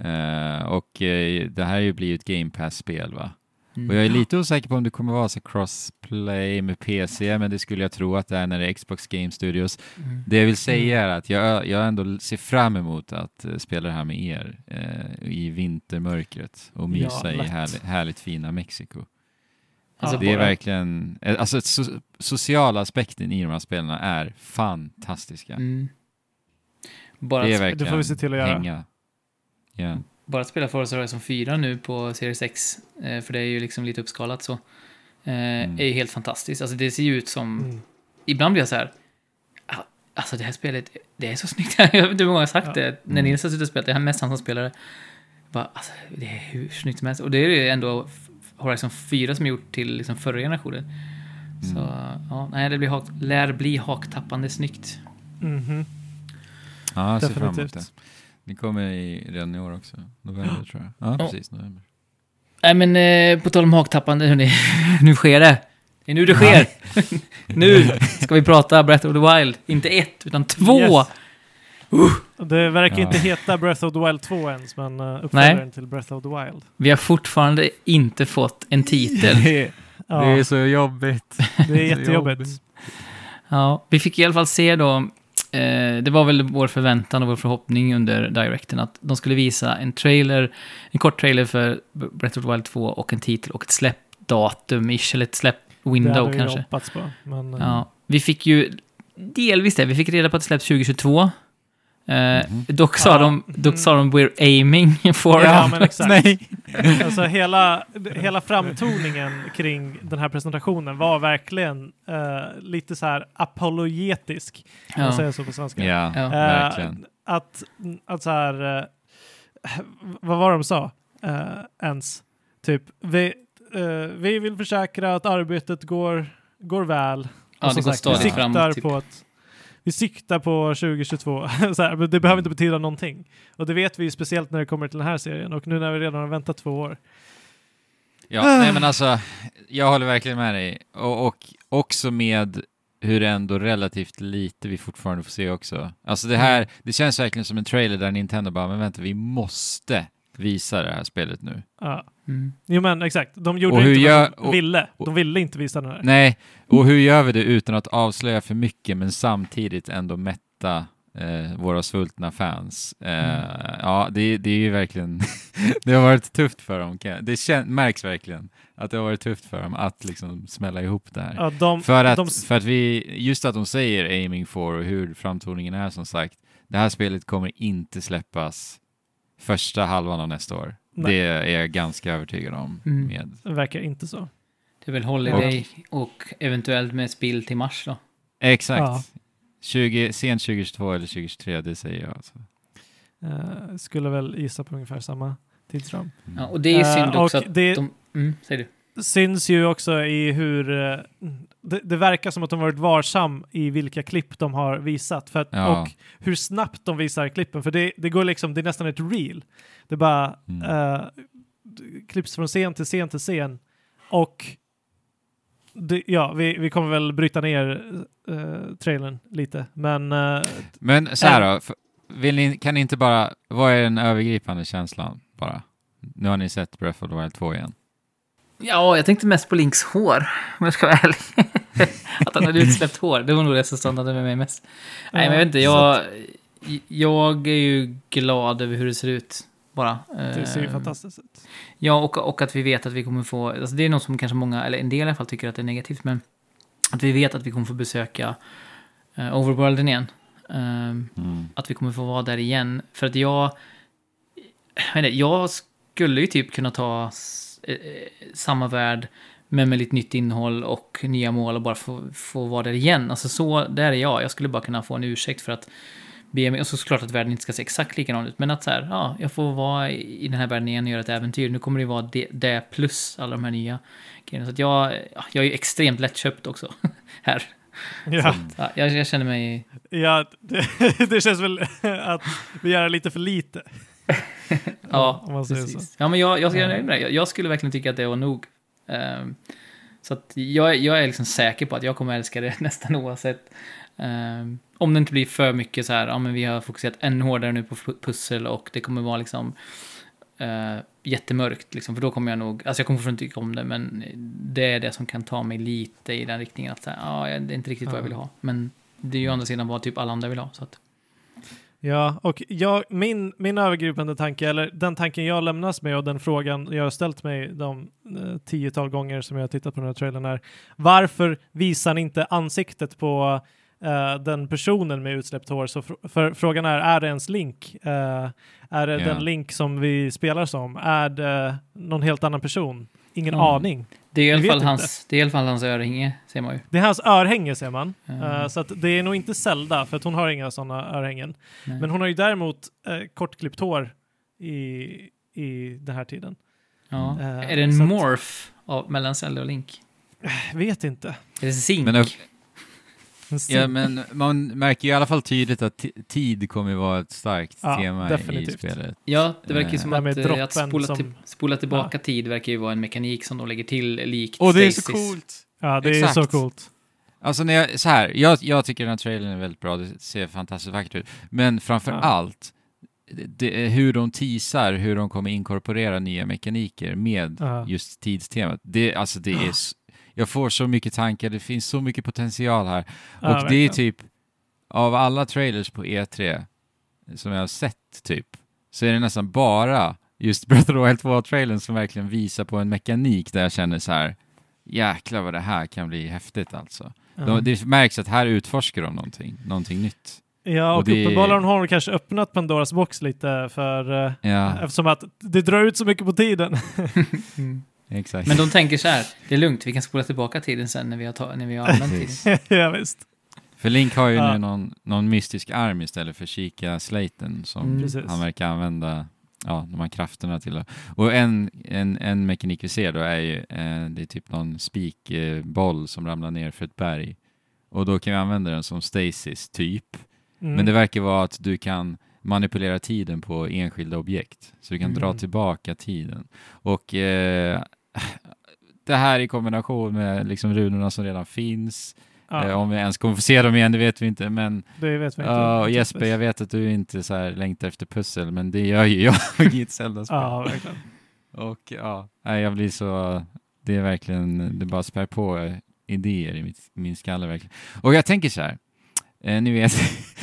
Eh, och eh, det här är ju blivit ett Game Pass-spel va? Mm. Och jag är lite osäker på om det kommer vara så crossplay med PC, men det skulle jag tro att det är när det är Xbox Game Studios. Mm. Det jag vill säga är att jag, jag ändå ser fram emot att eh, spela det här med er eh, i vintermörkret och mysa Ja, i härligt, härligt fina Mexiko. Alltså, det är verkligen, eh, alltså so sociala aspekten i de här spelen är fantastiska. Mm. Bara, det är verkligen det får vi se till att göra. hänga. Ja. Bara att spela Forza Horizon 4 nu på Series X, eh, för det är ju liksom lite uppskalat så, eh, Mm. är ju helt fantastiskt. Alltså det ser ju ut som, Mm. ibland blir jag så här, "Ah, alltså det här spelet, det är så snyggt. *laughs* jag vet inte hur många jag har sagt Ja. det, när Mm. Nils har suttit och spelat, det är mest han som spelar det. Bara, alltså, det är hur snyggt som helst. Och det är ju ändå Horizon 4 som är gjort till liksom förra generationen. Så, Mm. ja, nej, det blir hak, lär bli haktappande snyggt. Mhm. Ja, jag ser fram emot det. Det kommer i, redan i år också. November tror jag. Ja, precis. November. Nej men eh, på tal om haktappande, hörni. *laughs* nu sker det. Det är nu det sker. *laughs* nu ska vi prata Breath of the Wild. Inte ett, utan två. Yes. Det verkar Ja. inte heta Breath of the Wild 2 ens, men uh, Nej. uppföljaren till Breath of the Wild. Vi har fortfarande inte fått en titel. Ja, *laughs* Det är så jobbigt. det är jättejobbigt. Ja, vi fick i alla fall se då, eh, det var väl vår förväntan och vår förhoppning under Directen att de skulle visa en trailer, en kort trailer för Breath of the Wild 2 och en titel och ett släppdatum, ish, eller ett Det släpp-window hade vi kanske. hoppats på. Men, Ja, vi fick ju delvis det. Vi fick reda på att det släpps 2022. Eh, Mhm. dock, sa Ja. de, dock sa de we're aiming for... Ja, men exakt. *laughs* Nej. Alltså hela, hela framtoningen kring den här presentationen var verkligen eh, lite så här apologetisk. Om man Ja. säger så på svenska. Ja, Ja. Verkligen. att, att så här, eh, vad var det de sa ens? Typ, vi, vi vill försäkra att arbetet går, går väl. Ja, Och det går stadigt vi framåt, siktar typ. på att vi siktar på 2022. *laughs* så här, men det behöver inte betyda någonting. Och det vet vi ju speciellt när det kommer till den här serien och nu när vi redan har väntat två år. Ja, nej men alltså, jag håller verkligen med dig. Och, och också med hur ändå relativt lite vi fortfarande får se också. Alltså det här, det känns verkligen som en trailer där Nintendo bara, men vänta, vi måste visa det här spelet nu. Ja. Mm. Jo men exakt, de gjorde Och hur inte gör- vad de ville. och- De ville inte visa den här. Nej, och hur gör vi det utan att avslöja för mycket men samtidigt ändå mätta eh, våra svultna fans. Eh, Mm. Ja, det, det är ju verkligen, *laughs* det har varit tufft för dem. Det kän, märks verkligen att det har varit tufft för dem att liksom smälla ihop det här. Ja, de, För att, de, för att vi, just att de säger aiming for och hur framtoningen är som sagt, det här spelet kommer inte släppas första halvan av nästa år. Nej. Det är jag ganska övertygad om. Mm. Med. verkar inte så. Det är väl Holiday och eventuellt med spill till mars då. Exakt. Ja. 20, sent 2022 eller 2023, det säger jag. Alltså. Eh, skulle väl gissa på ungefär samma tidsram. Ja, och det är synd Eh, också och att det- de... Mm, säger du. Syns ju också i hur eh, det, det verkar som att de varit varsam i vilka klipp de har visat för att, Ja. och hur snabbt de visar klippen för det, det går liksom, det är nästan ett reel. Det bara Mm. d- klipps från scen till scen till scen och det, ja, vi, vi kommer väl bryta ner uh, trailern lite, men eh, Men så här då, f- vill ni, kan ni inte bara, vad är den övergripande känslan bara? Nu har ni sett Breath of the Wild 2 igen. Ja, jag tänkte mest på Links hår, om jag ska vara ärlig. *laughs* att han hade utsläppt hår, det var nog det som stannade med mig mest. Nej, men jag vet inte, jag, jag är ju glad över hur det ser ut, bara. det ser ju Eh, fantastiskt ut. Ja, och, och att vi vet att vi kommer få, alltså det är något som kanske många, eller en del i alla fall tycker att det är negativt, men att vi vet att vi kommer få besöka uh, Overworlden igen. Ehm, Mm. att vi kommer få vara där igen. För att jag, jag, vet inte, jag skulle ju typ kunna ta eh, samma värld men med lite nytt innehåll och nya mål och bara få, få vara där igen. Alltså så, där är jag. Jag skulle bara kunna få en ursäkt för att be mig, och så såklart att världen inte ska se exakt likadan ut, men att så här, ja, jag får vara i den här världen igen och göra ett äventyr. Nu kommer det vara det, det plus alla de här nya grejerna. Så att jag, ja, jag är ju extremt lättköpt också *laughs* här. Ja. Ja, jag, jag känner mig... Ja, det, *laughs* det känns väl att vi gör lite för lite. *laughs* Ja, om man säger precis. Ja, men jag, jag, jag, jag, skulle verkligen tycka att det var nog. Ehm, så att jag, jag är liksom säker på att jag kommer älska det *laughs* nästan oavsett. Ehm, om det inte blir för mycket så här, ja men vi har fokuserat ännu hårdare nu på pu- pussel och det kommer vara liksom uh, jättemörkt liksom, för då kommer jag nog, alltså jag kommer fortfarande tycka om det, men det är det som kan ta mig lite i den riktningen att säga, ja, det är inte riktigt vad jag vill ha, men det är ju å andra sidan vad typ alla andra vill ha, så att, Ja, och jag, min, min övergripande tanke, eller den tanken jag lämnas med och den frågan jag har ställt mig de eh, tiotal gånger som jag har tittat på den här trailern är varför visar ni inte ansiktet på eh, den personen med utsläppt hår? Så fr- för frågan är, är det ens Link? Eh, är det Ja. den Link som vi spelar som? Är det någon helt annan person? Ingen Mm. aning. det är i alla fall hans, det är i alla fall hans örhänge, ser man ju. Det är hans örhänge ser man. Mm. Eh, så att det är nog inte Zelda, för att hon har inga sådana örhängen. Nej. Men hon har ju däremot eh, kortklippt hår i, i den här tiden. Ja. Eh, är det en morph av, mellan Zelda och Link? Vet inte. Är det Zink? Men, ja, men man märker ju i alla fall tydligt att ti- tid kommer vara ett starkt Ja, tema definitivt. i spelet. Ja, det verkar ju Eh, som att, eh, droppen att spola, som- till, spola tillbaka tid verkar ju vara en mekanik som de lägger till likt Och det är så Stasis. coolt! Ja, det är Exakt. så coolt. Alltså när jag, så här, jag, jag tycker den här trailern är väldigt bra, det ser fantastiskt vackert ut. Men framför Ja. allt, det, det, är hur de teasar hur de kommer inkorporera nya mekaniker med Ja. just tidstemat. Det, alltså det är, jag får så mycket tankar, det finns så mycket potential här. Ja, Och det är verkligen. typ, av alla trailers på E3 som jag har sett typ, så är det nästan bara just *laughs* Breath of the Wild 2-trailern som verkligen visar på en mekanik där jag känner så här, jäklar vad det här kan bli häftigt alltså. Ja. De, det märks att här utforskar de någonting, någonting nytt. Ja, och, och det- uppenbarligen har de kanske öppnat Pandoras box lite för eh, Ja, eftersom att det drar ut så mycket på tiden. *laughs* *laughs* Mm. Exakt. Men de tänker så här, det är lugnt, vi kan spola tillbaka tiden sen när vi har, ta- när vi har använt tiden. *laughs* Ja, visst. För Link har ju Ja. nu någon, någon mystisk arm istället för kika-slaten som Mm. Han verkar använda ja, de här krafterna till. Och en, en, en mekanik vi ser då är ju, eh, det är typ någon spikboll som ramlar ner för ett berg. Och då kan vi använda den som stasis, typ. Mm. Men det verkar vara att du kan manipulera tiden på enskilda objekt. Så du kan dra Mm. tillbaka tiden. Och eh, det här i kombination med liksom runorna som redan finns. ja, Eh, om vi ens kommer få se dem igen, det vet vi inte. Men det vet vi inte. och Jesper, jag vet att du inte så här längtar efter pussel, men det gör ju jag *laughs* i ett Zelda-spel. Ja, verkligen. Och ja, jag blir så... Det är verkligen, det bara spär på idéer i mitt, min skalle verkligen. Och jag tänker så här, Eh, ni vet,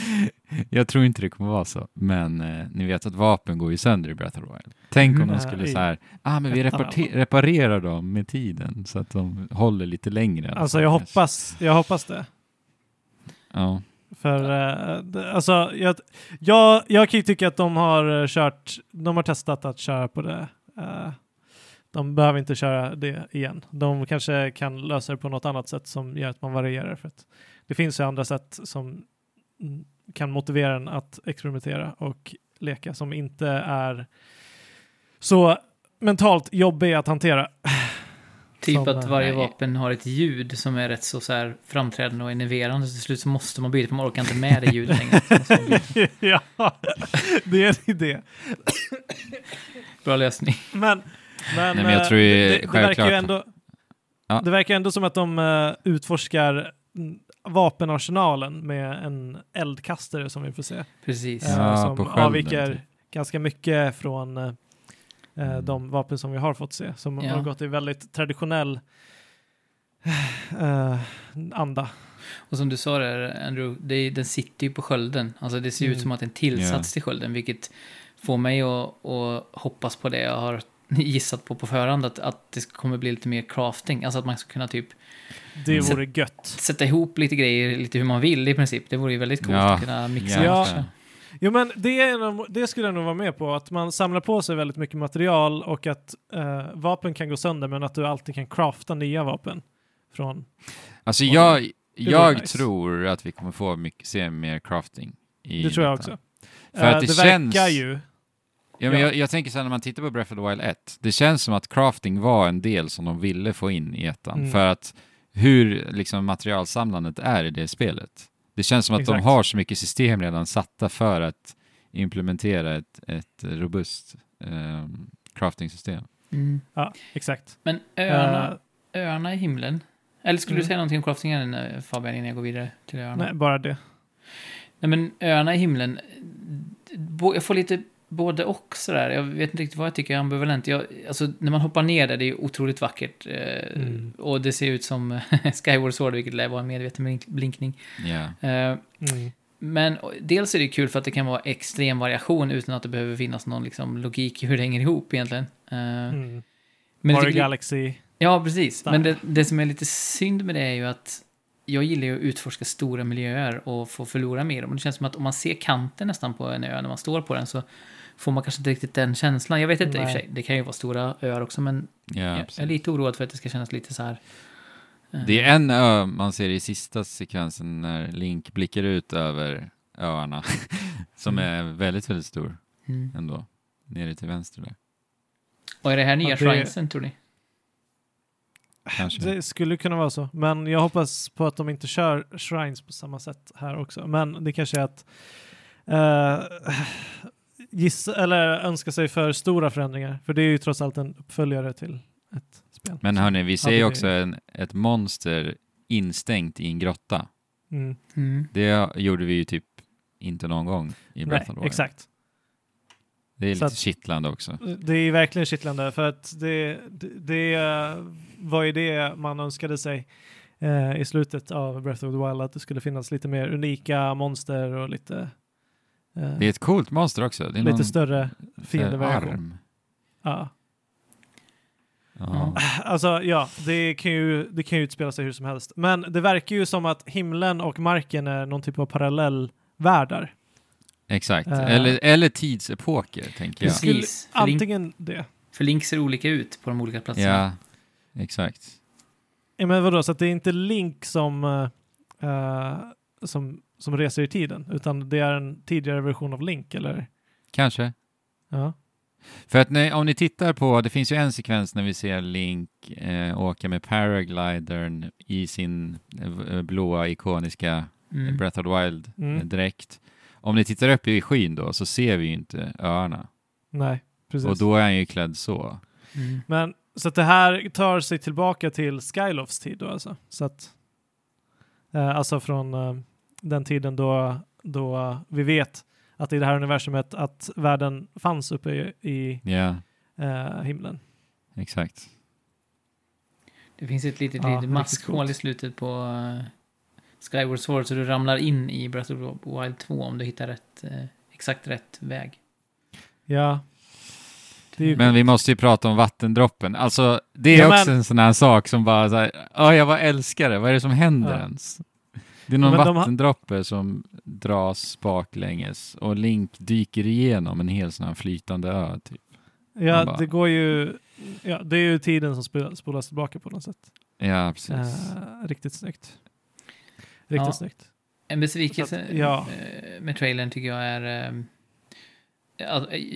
*laughs* jag tror inte det kommer vara så, men eh, ni vet att vapen går ju sönder i Breath of the Wild. Tänk om Mm. de skulle Ja, i så här, ah men vi alla reparerar dem med tiden så att de håller lite längre. Alltså jag hoppas, jag hoppas det. Ja. För eh, alltså, jag, jag, jag kan ju tycka att de har eh, kört, de har testat att köra på det. Eh, de behöver inte köra det igen. De kanske kan lösa det på något annat sätt som gör att man varierar. För att det finns ju andra sätt som kan motivera en att experimentera och leka som inte är så mentalt jobbiga att hantera. Typ Som, att eh, varje nej. vapen har ett ljud som är rätt så, så här framträdande och enerverande. Så till slut så måste man byta, för man orkar inte med det ljudet längre. *laughs* Ja, det är en idé. Bra lösning. Men, men, Nej, men jag eh, tror ju det, det, det verkar ju ändå, Ja. det verkar ändå som att de eh, utforskar vapenarsenalen med en eldkastare som vi får se. Precis. eh, Ja, som på skölden, avviker typ. ganska mycket från eh, eh, Mm. de vapen som vi har fått se. Som Ja. har gått i väldigt traditionell eh, anda. Och som du sa där, Andrew, det, den sitter ju på skölden. Alltså det ser ut Mm. som att en tillsats Ja. till skölden, vilket får mig att, att hoppas på det jag har gissat på på förhand, att, att det kommer bli lite mer crafting. Alltså att man ska kunna typ Det Mm. vore gött. sätta ihop lite grejer lite hur man vill i princip. Det vore ju väldigt coolt Ja, att kunna mixa. Ja. och. Jo men det, är det skulle jag nog vara med på, att man samlar på sig väldigt mycket material och att eh, vapen kan gå sönder men att du alltid kan crafta nya vapen. Från, Alltså Oj. jag, jag nice. tror att vi kommer få mycket, se mer crafting. I det tror jag detta. också. För att Eh, det det känns- verkar ju, Ja, men Ja. jag, jag tänker så här när man tittar på Breath of the Wild 1, det känns som att crafting var en del som de ville få in i ettan. Mm. För att hur liksom, materialsamlandet är i det spelet. Det känns som att Exakt. de har så mycket system redan satta för att implementera ett, ett robust um, crafting-system. Mm. ja exakt. Men öarna, Eh, öarna i himlen. Eller skulle Mm. du säga någonting om craftingen eh, Fabian innan jag går vidare till öarna? nej, bara det. Nej men öarna i himlen, jag får lite både och sådär. Jag vet inte riktigt vad jag tycker är ambivalent. Jag, alltså när man hoppar ner där, det är ju otroligt vackert. Eh, Mm. Och det ser ut som *laughs* Skyward Sword, vilket lär vara en medveten blink- blinkning. Ja. Eh, Mm. men dels är det kul för att det kan vara extrem variation utan att det behöver finnas någon liksom, logik i hur det hänger ihop egentligen. Eh, Mm. men Mario tycker- Galaxy. Ja, precis. Där. Men det, det som är lite synd med det är ju att jag gillar ju att utforska stora miljöer och få förlora med dem. Och det känns som att om man ser kanten nästan på en ö när man står på den så får man kanske inte riktigt den känslan. Jag vet inte i och för Nej. sig, det kan ju vara stora öar också, men Ja, jag precis. är lite oroad för att det ska kännas lite så här... eh, Det är en ö man ser i sista sekvensen när Link blickar ut över öarna, *laughs* som är väldigt, väldigt stor Mm. ändå. Nere till vänster där. Och är det här nya Ja, det- shrinesen, tror ni? Kanske. Det skulle kunna vara så. Men jag hoppas på att de inte kör shrines på samma sätt här också. Men det kanske är att uh, gissa, eller önska sig för stora förändringar. För det är ju trots allt en uppföljare till ett spel. Men hörni, vi ser ju också en, ett monster instängt i en grotta. Mm. Mm. Det gjorde vi ju typ inte någon gång i Nej, Breath of the Wild. exakt. Det är Så lite att- kittlande också. Det är verkligen kittlande för att det, det, det eh, var ju det man önskade sig eh, i slutet av Breath of the Wild, att det skulle finnas lite mer unika monster och lite, Det är ett coolt monster också. Det är lite någon större fiendevariation. Ja. Ja. Alltså ja, det kan, ju, det kan ju utspela sig hur som helst. Men det verkar ju som att himlen och marken är någon typ av parallellvärldar. Exakt. Eh. Eller, eller tidsepoker, tänker jag. Precis. Antingen det. för Link ser olika ut på de olika platserna. Ja, exakt. Ja, men vadå, så att det är inte Link som, eh, eh, som, som reser i tiden, utan det är en tidigare version av Link, eller? Kanske. Ja. För att när, om ni tittar på, det finns ju en sekvens när vi ser Link eh, åka med paraglidern i sin eh, blåa ikoniska Mm. Breath of the Wild Mm. eh, dräkt. Om ni tittar upp i skyn då så ser vi ju inte öarna. Nej, precis. Och då är han ju klädd så. Mm. Men så att det här tar sig tillbaka till Skylofts tid då alltså? Så att, eh, alltså från eh, den tiden då, då vi vet att i det här universumet att världen fanns uppe i, i Ja, eh, himlen. exakt. Det finns ett litet, Ja, litet maskhål i slutet på uh, Skyward Sword så du ramlar in i Breath of the Wild 2 om du hittar rätt, eh, exakt rätt väg. Ja. Men vi måste ju prata om vattendroppen. Alltså, det är Ja, men- också en sån här sak som bara så här, ja, jag bara älskar det. Vad är det som händer Ja. ens? Det är någon Men vattendroppe som dras baklänges och Link dyker igenom en hel sån här flytande ö. Typ. Ja, bara- det går ju... Ja, det är ju tiden som spolas tillbaka på något sätt. Ja, precis. Eh, riktigt snyggt. Riktigt Ja. snyggt. En besvikelse att, ja. eh, med trailern tycker jag är... eh,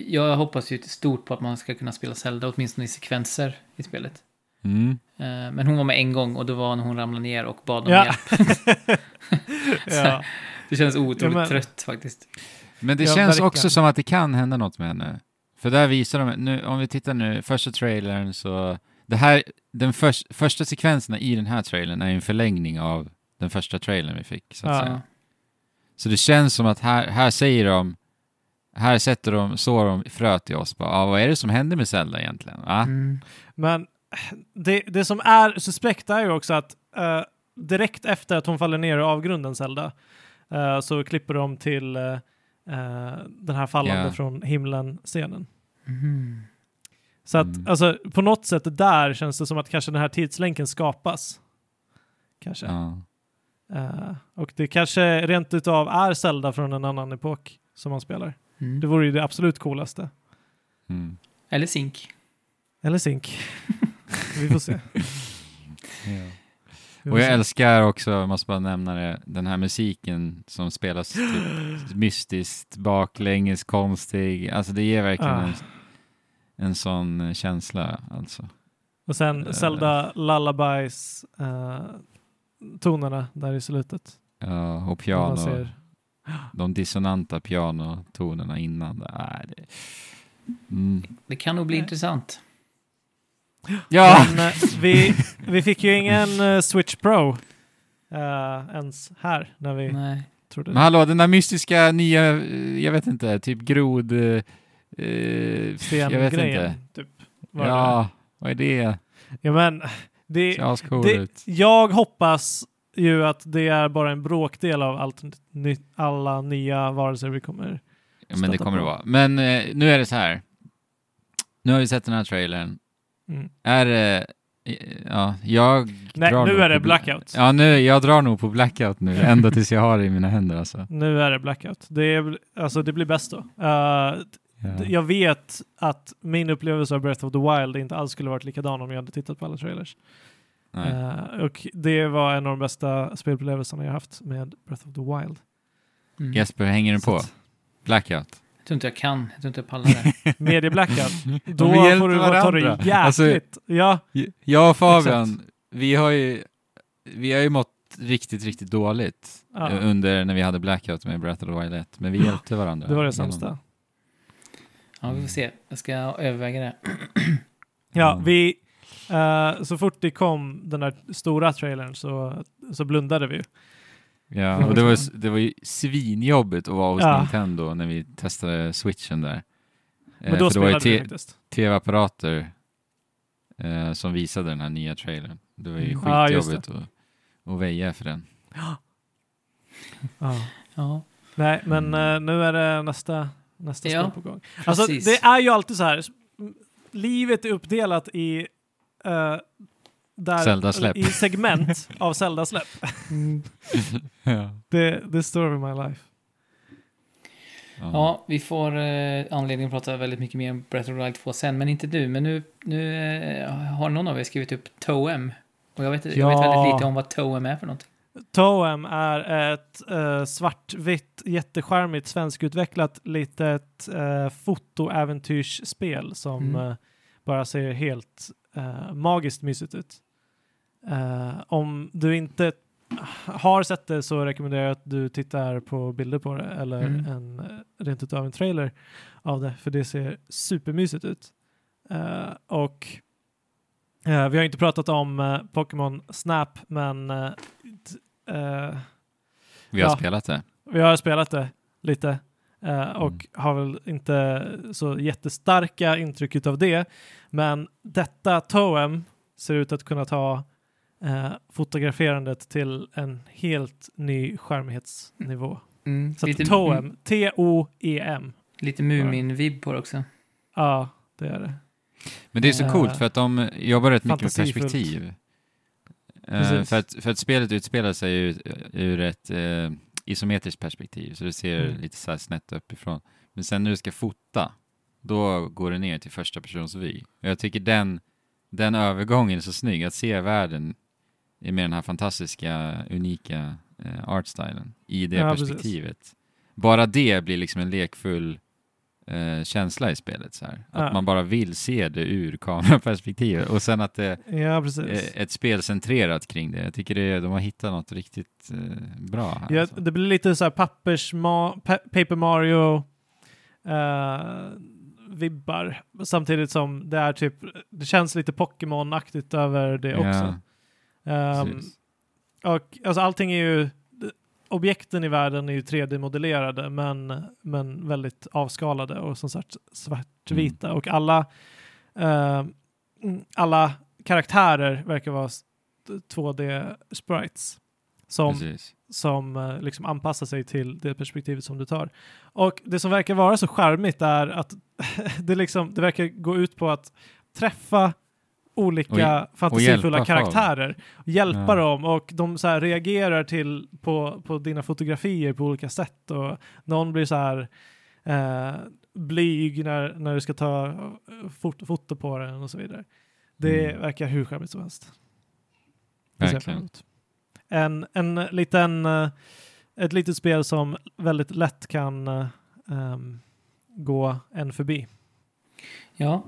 Jag hoppas ju stort på att man ska kunna spela Zelda, åtminstone i sekvenser i spelet. Mm. Eh, Men hon var med en gång och det var när hon ramlade ner och bad om Ja. hjälp. *laughs* *laughs* *laughs* ja. Det känns otroligt Ja, men- trött faktiskt. Men det Ja, känns verkligen. också som att det kan hända något med henne. För där visar de, nu, om vi tittar nu, första trailern så, det här, den förs, första sekvenserna i den här trailern är en förlängning av den första trailern vi fick, så att Ja. säga. Så det känns som att här, här säger de, här sätter de, så de fröet i oss, bara, ah, vad är det som händer med Zelda egentligen? Ah? Mm. Men det, det som är suspekt är ju också att eh, direkt efter att hon faller ner i avgrunden, Zelda, eh, så klipper de till eh, den här fallande Ja. från himlen-scenen. Mhm. Så att Mm. alltså, på något sätt där känns det som att kanske den här tidslänken skapas. Kanske. Ja. Eh, och det kanske rent utav är Zelda från en annan epok som man spelar. Mm. Det vore ju det absolut coolaste. Mm. Eller Zink. Eller Zink. *laughs* Vi får se. Får Och jag älskar också, jag måste bara nämna det, den här musiken som spelas typ mystiskt, baklänges, konstig. Alltså det ger verkligen Ah. en, en sån eh, känsla. Alltså. Och sen Eh. Zelda Lullabies eh, tonerna där i slutet. Ja, och piano, ser- de dissonanta pianotonerna innan. Det är det. Mm. Det kan nog bli Nej. intressant. Ja! Men eh, vi, vi fick ju ingen eh, Switch Pro eh, ens här när vi Nej. trodde Men hallå, den där mystiska nya, eh, jag vet inte, typ grod... eh, jag vet grejen. inte. Typ, var det. Ja, vad är det? ja, men det, det, jag hoppas ju att det är bara en bråkdel av allt ny, alla nya varelser vi kommer... Ja, men det kommer det på. vara. Men eh, nu är det så här. Nu har vi sett den här trailern. Mm. Är det... Ja, jag Nej, drar nu är det blackout. Ja, nu, jag drar nog på blackout nu, ända tills jag har det i mina händer alltså. *laughs* Nu är det blackout. Det, är, alltså, det blir bäst då. Eh, Ja. Jag vet att min upplevelse av Breath of the Wild inte alls skulle varit likadan om jag hade tittat på alla trailers. Nej. Eh, och det var en av de bästa spelupplevelserna jag haft med Breath of the Wild. Mm. Jesper, hänger Så på? Blackout? Jag tror inte jag kan. Jag tror inte jag pallar det. *laughs* Medie blackout. Då vi hjälper får du ta det varandra. jäkligt. Alltså- ja, Jag och Fabian, Exakt. vi har ju, vi har ju mått riktigt, riktigt dåligt Ja. eh, under när vi hade blackout med Breath of the Wild 1, men vi hjälpte varandra. det var det sämsta. Ja, vi får se. Jag ska överväga det. *clears throat* Ja, vi... eh, så fort det kom den där stora trailern så, så blundade vi. Ja, och det var, det var ju svinjobbigt att vara hos Ja. Nintendo när vi testade switchen där. Men Eh, då för det var ju spelade faktiskt. tv-apparater eh, som visade den här nya trailern. Det var ju Mm. Ja, just skitjobbigt att, att väja för den. *gasps* Ja. Ja. Nej, men Mm. eh, nu är det nästa, nästa Ja, spel på gång. Alltså, precis. det är ju alltid så här. Livet är uppdelat i, eh, där, i segment av Zelda-släpp. *laughs* Ja. Det, det story of my life. Ja, vi får eh, anledning att prata väldigt mycket mer om Breath of the Wild 2 sen, men inte du. Men nu, nu eh, har någon av er skrivit upp Toem. Och jag vet, jag vet Ja. väldigt lite om vad Toem är för någonting. Toem är ett eh, svartvitt, jättecharmigt, svenskutvecklat litet eh, fotoäventyrsspel som Mm. eh, bara ser helt eh, magiskt mysigt ut. Eh, om du inte har sett det så rekommenderar jag att du tittar på bilder på det eller Mm. en, eh, rent utav en trailer av det, för det ser supermysigt ut. Eh, och eh, vi har inte pratat om eh, Pokémon Snap, men Vi har Ja. spelat det. vi har spelat det lite och Mm. har väl inte så jättestarka intryck av det. Men detta Toem ser ut att kunna ta eh, fotograferandet till en helt ny skärmighetsnivå. Mm. Så Lite, att Toem, T-O-E-M. lite Mumin-vibb på det också. Ja, det är det. Men det är så Eh, coolt för att de jobbar rätt mycket med perspektiv. Eh, för, att, för att spelet utspelar sig ur, ur ett eh, isometriskt perspektiv, så det ser Mm. lite så här snett uppifrån. Men sen när du ska fota, då går det ner till första persons vy. Och jag tycker den, den övergången är så snygg, att se världen med den här fantastiska, unika eh, artstylen i det Ja, precis. perspektivet. Bara det blir liksom en lekfull eh, känsla i spelet. Så här. Att Ja. man bara vill se det ur kameraperspektivet. Och sen att det Ja, är ett spel centrerat kring det. Jag tycker det, de har hittat något riktigt eh, bra här. Ja, alltså. det blir lite så här pappers ma- pa- Paper Mario eh, vibbar. Samtidigt som det är typ, det känns lite Pokémon-aktigt över det också. Ehm, precis. och alltså allting är ju, objekten i världen är ju 3D-modellerade men, men väldigt avskalade och som sagt svartvita. Mm. Och alla, eh, mm, alla karaktärer verkar vara s- 2D-sprites. Som precis. som eh, liksom anpassar sig till det perspektivet som du tar. Och det som verkar vara så charmigt är att *laughs* det, liksom, det verkar gå ut på att träffa olika Och fantasifulla folk. karaktärer, hjälpa Ja. dem och de så här reagerar till på, på dina fotografier på olika sätt och någon blir så här eh, blyg när, när du ska ta eh, fot, foto på den och så vidare. Det Mm. verkar hur charmigt som helst. Verkligen. En, en liten, eh, ett litet spel som väldigt lätt kan ehm, gå en förbi. Ja,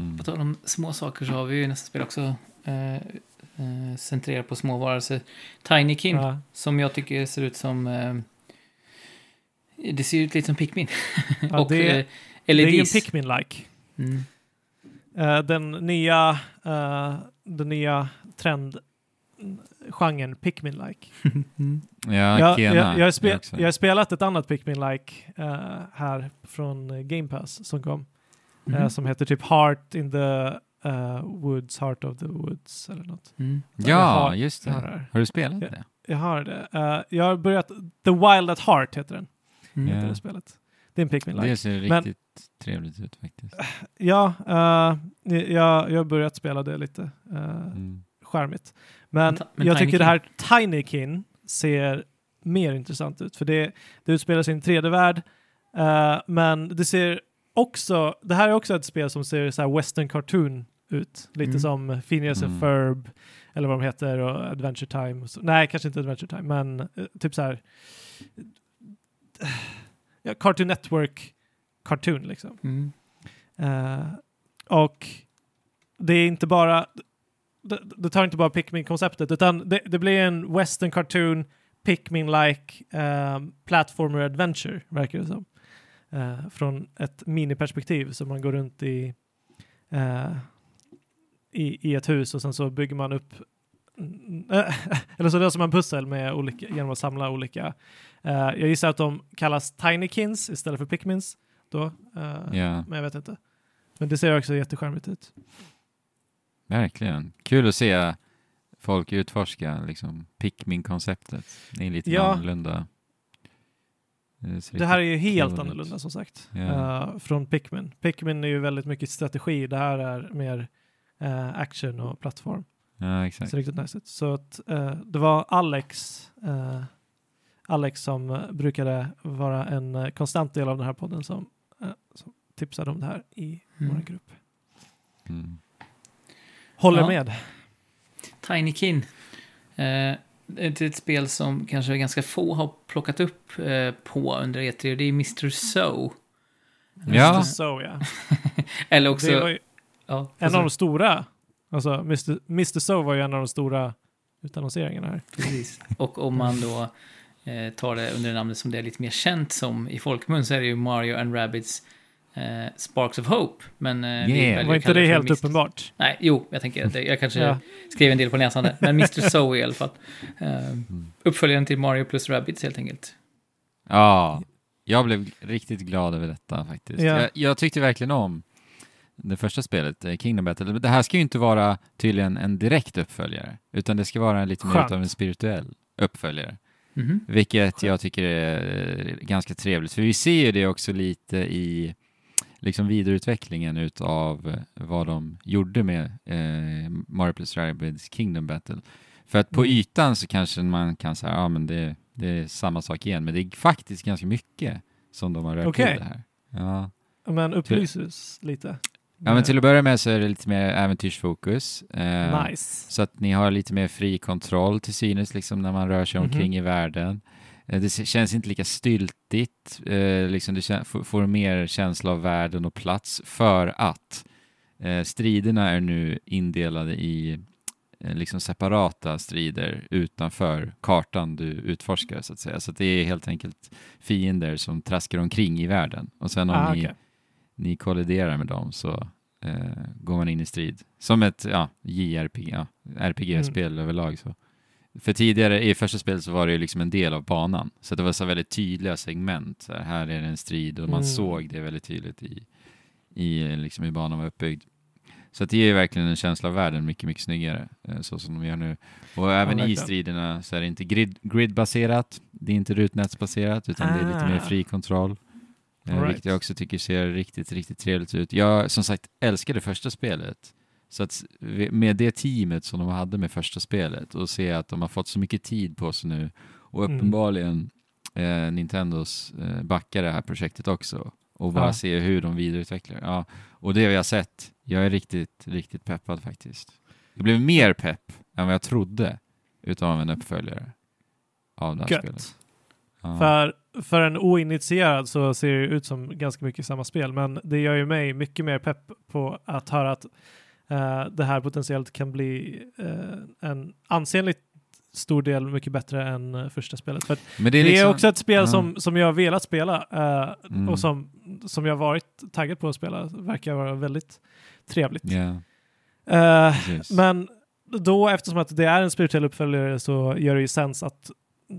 Mm. på tal om små saker så har vi ju nästa spel också eh, eh, centrerat på små varelser. Tiny Kim, Ja, som jag tycker ser ut som... Eh, det ser ut lite som Pikmin. Ja, *laughs* och det- eh, det är ju en LEDs. Pikmin-like. Mm. Eh, den nya, uh, den nya trendgenren Pikmin-like. Mm. *laughs* Ja, jag, Kena. jag, jag, har spe, jag har spelat ett annat Pikmin-like eh, här från Game Pass som kom. Eh, Mhm. som heter typ Heart in the eh, Woods, Heart of the Woods eller något. Mm. Jag Ja, har- just Jag har det. det här. Har du spelat Ja. det? Jag har det. Eh, jag har börjat, The Wild at Heart heter den. Mm. Heter det spelet. Det är en Pikmin-like. Det ser Men- riktigt trevligt ut faktiskt. *sighs* Ja, eh, jag, jag har börjat spela det lite. Uh, Mm. charmigt. Men, Men jag tycker det Kin? här Tinykin ser mer intressant ut. För det, det utspelar sig i en 3D-värld. eh, men det ser också, det här är också ett spel som ser så här western cartoon ut. Lite Mm. som Phineas and Mm. Ferb, eller vad de heter, och Adventure Time. och så. Nej, kanske inte Adventure Time, men eh, typ så här ja, Cartoon Network cartoon liksom. Mm. Eh, och det är inte bara, det, det tar inte bara Pikmin-konceptet, utan det, det blir en western cartoon, Pikmin-like um, platformer adventure, verkar det som. Eh, från ett miniperspektiv, så man går runt i, eh, i, i ett hus och sen så bygger man upp *laughs* eller så löser man pussel med olika, genom att samla olika. eh, jag gissar att de kallas Tinykins istället för Pikmins då. eh, Ja, men jag vet inte. Men det ser också jättecharmigt ut. verkligen. Kul att se folk utforska liksom Pikmin-konceptet. Det är lite Ja. annorlunda. Det, ser Det här är ju helt ut. annorlunda som sagt. Ja. eh, från Pikmin. Pikmin är ju väldigt mycket strategi. Det här är mer eh, action och plattform. Ja, Det exakt. ser riktigt nice ut. Så att, eh, det var Alex, eh, Alex som eh, brukade vara en eh, konstant del av den här podden som, eh, som tipsade om det här i Mm. vår grupp. Mm. Håller Ja. med. Tiny Är ett spel som kanske ganska få har plockat upp eh, på under E3 och det är Mr. So. Ja. Mr. So, ja. *laughs* Eller också... Det var ju ja, en av de stora. Alltså, Mr. Mr. So var ju en av de stora utannonseringarna här. Precis. Och om man då eh, tar det under namnet som det är lite mer känt som i folkmun så är det ju Mario and Rabbids eh, Sparks of Hope. Men eh, Yeah. Var inte det helt Mr. uppenbart? Nej, jo, jag tänker att jag kanske Ja. skrev en del på näsan där. Men Mr. So *laughs* i alla fall. Eh, Mm. uppföljaren till Mario plus Rabbids helt enkelt. Ja, jag blev riktigt glad över detta faktiskt. Ja. Jag, jag tyckte verkligen om det första spelet, eh, Kingdom Battle. Det här ska ju inte vara tydligen en direkt uppföljare, utan det ska vara lite mer Skönt. av en spirituell uppföljare. Mhm. Vilket Skönt. jag tycker är ganska trevligt, för vi ser ju det också lite i liksom vidareutvecklingen utav vad de gjorde med eh, Mario plus Rabbids Kingdom Battle. För att på Mm. ytan så kanske man kan säga, ja men det, det är samma sak igen, men det är faktiskt ganska mycket som de har rört till det här. Ja. Men upplyses lite. ja, men till att börja med så är det lite mer äventyrsfokus. Eh, Nice. så att ni har lite mer fri kontroll till synes liksom när man rör sig omkring Mhm. i världen. Eh, Det känns inte lika styltigt, eh, liksom du får- mer känsla av världen och plats för att eh, striderna är nu indelade i liksom separata strider utanför kartan du utforskar så att säga. Så att det är helt enkelt fiender som traskar omkring i världen. Och sen om Ah, ni okej. ni kolliderar med dem så eh, går man in i strid. Som ett ja, JRPG, ja, RPG-spel Mm. överlag. Så. För tidigare, i första spelet så var det ju liksom en del av banan. Så det var så väldigt tydliga segment. Så här, här är det en strid och man Mm. såg det väldigt tydligt i, i eh, liksom hur banan var uppbyggd. Så att det ger verkligen en känsla av världen mycket, mycket snyggare, eh, så som de gör nu. Och även i verkligen. striderna så är det inte grid, gridbaserat, det är inte rutnätsbaserat, utan det är lite mer Ah. fri kontroll. Eh, All Vilket right. jag också tycker ser riktigt, riktigt trevligt ut. Jag som sagt älskade första spelet. Så att vi- med det teamet som de hade med första spelet och se att de har fått så mycket tid på sig nu och Mm. uppenbarligen eh, Nintendos eh, backar det här projektet också och bara Ja. se hur de vidareutvecklar. Ja, och det har jag sett. Jag är riktigt, riktigt peppad faktiskt. Jag blev mer pepp än vad jag trodde utav en uppföljare av det här Gött. spelet. Ja. För, för en oinitierad så ser det ut som ganska mycket samma spel, men det gör ju mig mycket mer pepp på att höra att det här potentiellt kan bli eh, en ansenligt stor del mycket bättre än eh, första spelet. För Men det är, liksom- också ett spel ja. som, som jag har velat spela eh, Mm. och som, som jag varit taggad på att spela. Verkar vara väldigt trevligt. Eh, precis. men då, eftersom att det är en spirituell uppföljare så gör det ju sens att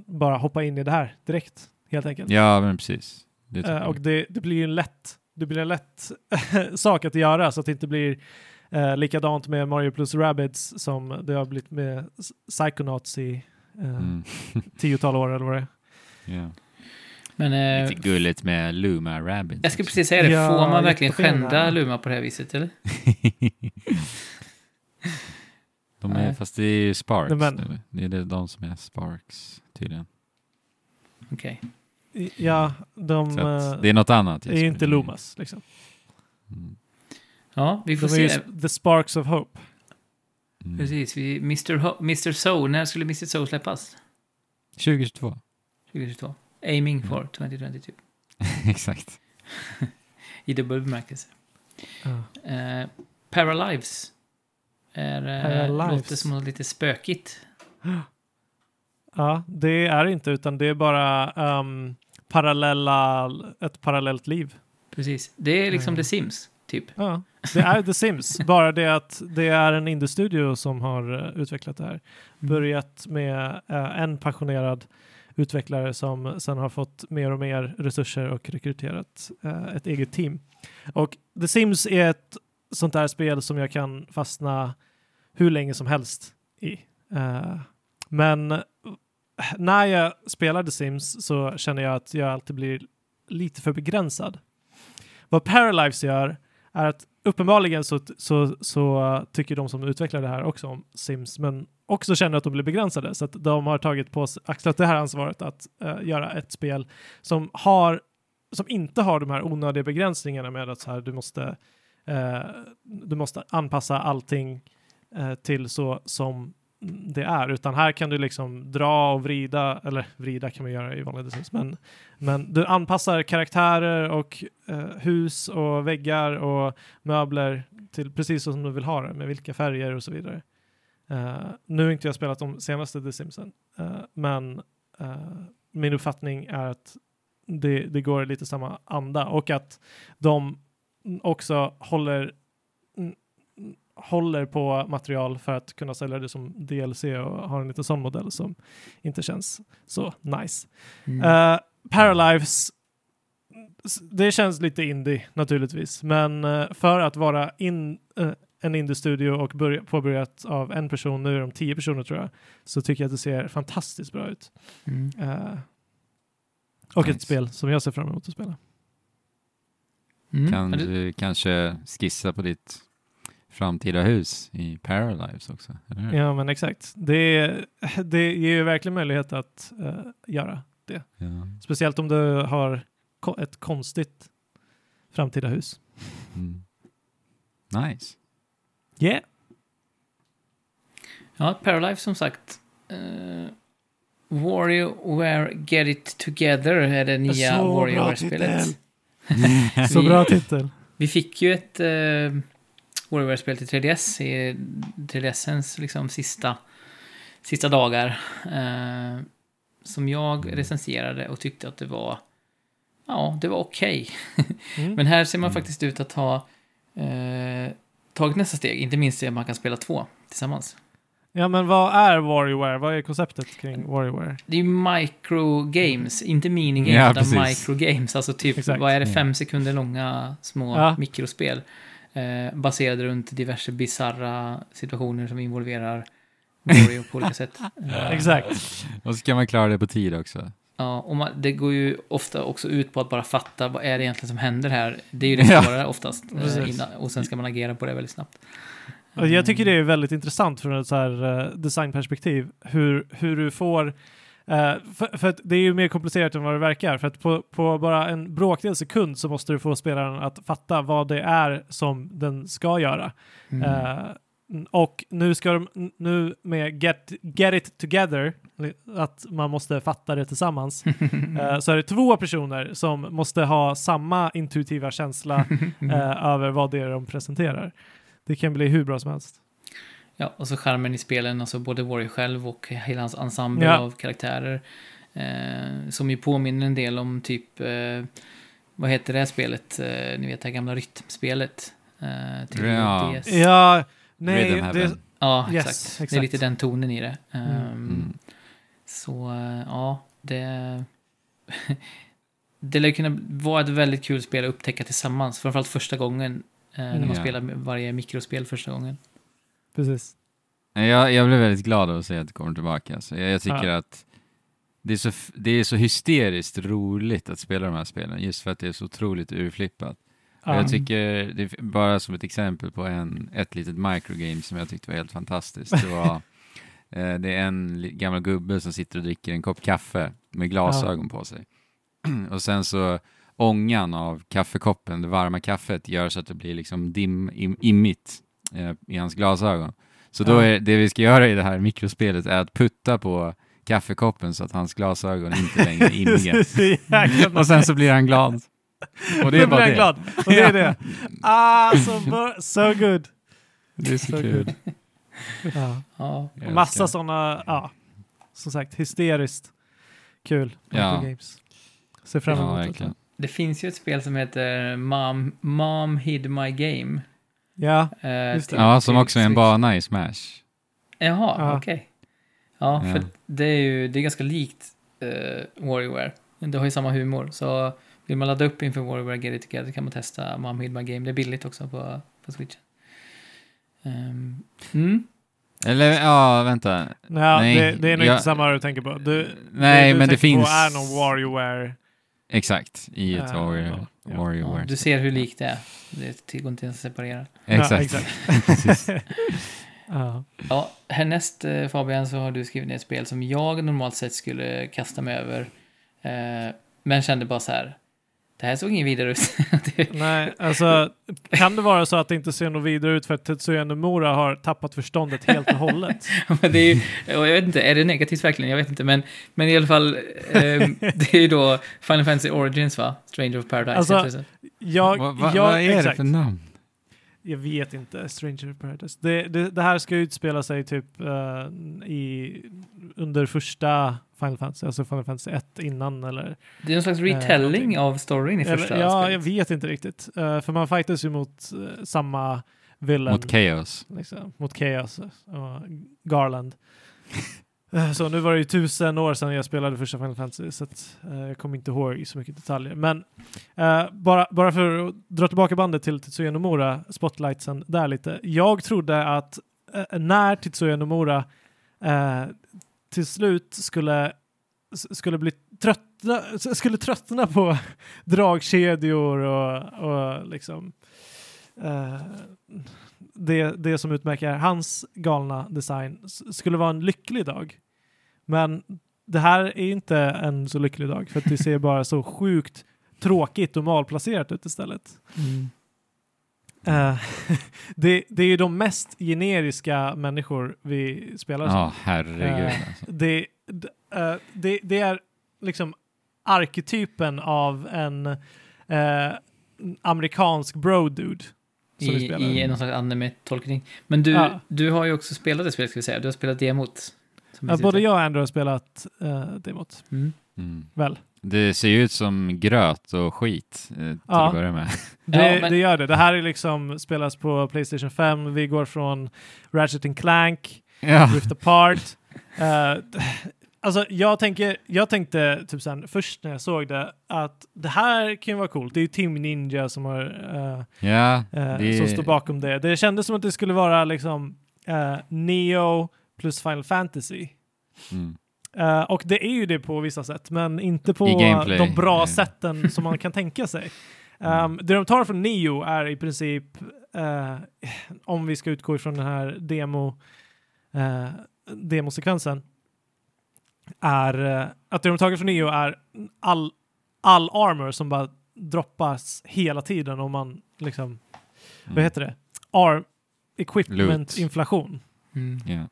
bara hoppa in i det här direkt, helt enkelt. Ja, men precis. Det Eh, och det, det blir ju en lätt, det blir en lätt *laughs* sak att göra så att det inte blir eh, likadant med Mario plus Rabbids som det har blivit med Psychonauts i eh, Mm. *laughs* tiotal år eller vad det är. Ja. Men eh, Lite gulligt med Luma Rabbit. jag skulle precis säga det, Ja, får man verkligen skända Luma på det här viset eller? *laughs* de är, Nej. fast det är ju Sparks men- nu. Det är det, de som är Sparks tydligen. Okej. I- Ja, de eh, att det är något annat. är ju inte Lumas. Liksom. Mm. Ja, vi får se. the sparks of hope. Mm. Precis, vi, Mr. Ho- Mr. So, när skulle Mr. So släppas? 2022. 2022. Aiming Mm. for 2022. *laughs* Exakt. *laughs* I dubbel bemärkelse. Ja. Eh, Paralives. Är, eh, Paralives. låter som något lite spökigt. *gasps* Ja, det är det inte, utan det är bara ehm, parallella, ett parallellt liv. Precis. Det är liksom Mm. The Sims, typ. Ja, det är The Sims, *laughs* bara det att det är en indie-studio som har eh, utvecklat det här. Börjat med eh, en passionerad utvecklare som sen har fått mer och mer resurser och rekryterat eh, ett eget team. Och The Sims är ett sånt där spel som jag kan fastna hur länge som helst i. Eh, men när jag spelar The Sims så känner jag att jag alltid blir lite för begränsad. Vad Paralives gör är att uppenbarligen så, så, så tycker de som utvecklar det här också om Sims, men också känner att de blir begränsade. Så att de har tagit på sig, axlat det här ansvaret att uh, göra ett spel som, har, som inte har de här onödiga begränsningarna med att så här, du, måste, eh, du måste anpassa allting eh, till så som det är, utan här kan du liksom dra och vrida, eller vrida kan man göra i vanliga The Sims, men, men du anpassar karaktärer och eh, hus och väggar och möbler till precis som du vill ha det, med vilka färger och så vidare. Eh, nu har inte jag spelat de senaste The Simsen, eh, men eh, min uppfattning är att det, det går i lite samma anda och att de också håller håller på material för att kunna sälja det som DLC och har en liten sån modell som inte känns så nice. Mm. Uh, Paralives det känns lite indie naturligtvis, men eh, för att vara in, eh, en indie-studio och börja, påbörjat av en person, nu är de tio personer tror jag, så tycker jag att det ser fantastiskt bra ut. Mm. Och ett Nice. spel som jag ser fram emot att spela. Mm. Kan du kanske skissa på ditt framtida hus i Paralives också? Ja, men exakt. Det, *laughs* det ger ju verkligen möjlighet att eh, göra. Ja. Speciellt om du har ko- ett konstigt framtida hus. Mm. Nice. Yeah! Ja, Paralife som sagt. Uh, WarioWare Get It Together är det nya Så bra titel. *laughs* Så Vi- bra titel. Vi fick ju ett uh, WarioWare-spel till 3DS i 3DSens liksom sista, sista dagar. eh, som jag recenserade och tyckte att det var Ja, det var okej. *laughs* Mm. Men här ser man Mm. faktiskt ut att ha eh, tagit nästa steg. Inte minst det att man kan spela två tillsammans. Ja, men vad är WarioWare? Vad är konceptet kring WarioWare? Det är ju microgames, inte minigames, Ja, utan microgames. Alltså typ, Exakt. vad är det, fem sekunder långa små Ja. mikrospel. Eh, baserade runt diverse bizarra situationer som involverar Wario på olika sätt. *laughs* Exakt. Och så kan man klara det på tid också. Ja, och man, det går ju ofta också ut på att bara fatta vad är det egentligen som händer här. Det är ju det *laughs* Ja. svårare oftast. eh, innan, och sen ska man agera på det väldigt snabbt. Jag tycker det är väldigt intressant från ett så här eh, designperspektiv hur, hur du får eh, för, för det är ju mer komplicerat än vad det verkar. För att på, på bara en bråkdel sekund så måste du få spelaren att fatta vad det är som den ska göra. Mm. Eh, och nu ska de, nu med get, get it together, att man måste fatta det tillsammans, *laughs* eh, så är det två personer som måste ha samma intuitiva känsla *laughs* över vad det är de presenterar. Det kan bli hur bra som helst. Ja, och så skärmen i spelen, alltså både Wario själv och hela hans ensemble Ja. av karaktärer. Eh, som ju påminner en del om typ, eh, vad heter det här spelet? Eh, ni vet det här gamla rytmspelet. Eh, till Ja. DS. Ja, nej, Rhythm det. Ja, Yes, exakt. Det är exakt. lite den tonen i det. Ehm, Mm. Så, eh, ja, det... *laughs* det lär kunna vara ett väldigt kul spel att upptäcka tillsammans. Framförallt första gången. eh, när man Ja. spelar varje mikrospel första gången. Precis. Jag, jag blev väldigt glad av att se att det kommer tillbaka. Alltså, jag, jag tycker Ja. att det är, så, det är så hysteriskt roligt att spela de här spelen, just för att det är så otroligt urflippat. Ja. Jag tycker, det bara som ett exempel på en, ett litet microgame som jag tyckte var helt fantastiskt. Det, var, *laughs* eh, det är en gammal gubbe som sitter och dricker en kopp kaffe med glasögon på sig. *clears throat* och sen så ångan av kaffekoppen, det varma kaffet, gör så att det blir liksom dim, im, immigt i hans glasögon. Så då Ja. är det vi ska göra i det här mikrospelet är att putta på kaffekoppen så att hans glasögon inte längre *laughs* är. Så jäkla och sen så blir han glad. Och det är Då blir bara det. glad. Och det är det. Ah, so, so good. Det är så So kul. good. *laughs* Ja. Ja, Och massa sådana, ja, som sagt, hysteriskt kul. Ja. Games. Ser fram Ja, emot det. verkligen. det finns ju ett spel som heter Mom, Mom Hid My Game. Ja, eh, Just det. till- Ja, som också är en bana i Smash. Jaha, Ja. okej. Ja, Ja. för det är ju det är ganska likt uh, WarioWare. Det har ju samma humor, så vill man ladda upp inför WarioWare Get It Together kan man testa Mom Hid My Game. Det är billigt också på, på Switch. Ehm, mm. Eller ja, vänta. Nej, Nej, det, det är nog jag- inte samma du tänker på. Du, Nej, du men det tänker finns... På är någon WarioWare. Exakt, i ett Ja, Warrior, ja. Warrior. Ja, du ser hur likt det är. Det går inte ens att separera. *laughs* Exakt. Ja, exakt. *laughs* *laughs* Ja. Ja, härnäst eh, Fabian så har du skrivit ner ett spel som jag normalt sett skulle kasta mig över. Eh, men kände bara så här. Det här såg ingen vidare ut. *laughs* Det- Nej, alltså kan det vara så att det inte ser något vidare ut för att Tetsuya Nomura har tappat förståndet helt och hållet? *laughs* Men det är ju, och jag vet inte, är det negativt verkligen? Jag vet inte, men, men i alla fall, ehm, *laughs* det är ju då Final Fantasy Origins va? Stranger of Paradise Alltså, det. Jag, Vad va, jag, vad är det exakt. för namn? Jag vet inte. Stranger of Paradise. Det, det, det här ska utspela sig typ eh, i, under första Final Fantasy, alltså Final Fantasy 1 innan eller... Det är en slags Eh, retelling någonting. av storyn i första eller ja, spelet. jag vet inte riktigt. Eh, för man fightas ju mot eh, samma villain. Mot Chaos. liksom, mot Chaos och Garland. *laughs* Eh, Så nu var det ju tusen år sedan jag spelade första Final Fantasy så att, eh, jag kommer inte ihåg så mycket detaljer. Men eh, bara, bara för att dra tillbaka bandet till Tetsuya Nomura, spotlightsen där lite. Jag trodde att eh, när Tetsuya Nomura eh, till slut skulle, skulle bli tröttna, skulle tröttna på *laughs* dragkedjor och, och liksom eh, det, det som utmärker hans galna design skulle vara en lycklig dag. Men det här är inte en så lycklig dag för att det ser bara så sjukt tråkigt och malplacerat ut istället. Mm. Eh, *laughs* det, det är ju de mest generiska människor vi spelar som. Ja, herregud. Eh, Alltså. Det, d- eh, det, det är liksom arketypen av en amerikansk bro-dude. I. I någon slags anime-tolkning. Men du, Ja. du har ju också spelat det spelet, ska vi säga. Du har spelat demot. som Ja, vi både jag och Andrew har spelat uh, demot. Mm. Mm. Väl? Det ser ju ut som gröt och skit eh, till Ja. att börja med. *laughs* Det, Ja, men- det gör det. Det här är liksom spelas på Playstation 5. Vi går från Ratchet and Clank, Ja. Rift Apart. Eh, *laughs* alltså jag, tänker, jag tänkte typ sen, först när jag såg det att det här kan ju vara coolt. Det är ju Team Ninja som, har, ja, eh, det- som står bakom det. Det kändes som att det skulle vara liksom eh, Neo plus Final Fantasy. Mm. Eh, och det är ju det på vissa sätt, men inte på de bra Mm. sätten som man kan tänka sig. Um, *laughs* det de tar från Neo är i princip, eh, om vi ska utgå ifrån den här demo, eh, demosekvensen, är eh, att det de tagit från Neo är all, all armor som bara droppas hela tiden om man liksom, vad Mm. heter det? Arm, equipment Loot. inflation. Mm. Ja.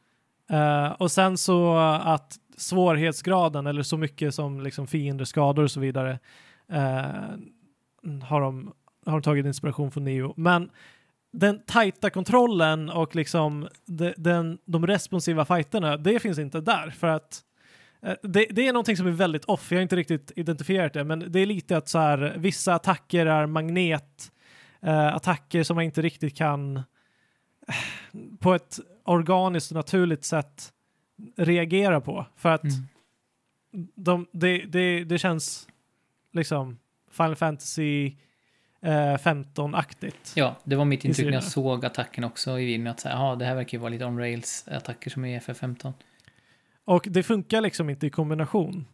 Eh, och sen så att svårighetsgraden eller så mycket som liksom fiender, skador och så vidare eh, har, de, har de tagit inspiration från Neo. Men den tajta kontrollen och liksom de, den, de responsiva fighterna, det finns inte där för att eh, det, det är någonting som är väldigt off, jag har inte riktigt identifierat det, men det är lite att så här, vissa attacker är magnetattacker eh, som man inte riktigt kan eh, på ett organiskt och naturligt sätt reagera på. För att Mm. de, det, det, det känns liksom Final Fantasy eh, 15-aktigt. Ja, det var mitt intryck när jag såg attacken också i videon. Att säga, aha, det här verkar ju vara lite on-rails-attacker som är i FF15. Och det funkar liksom inte i kombination.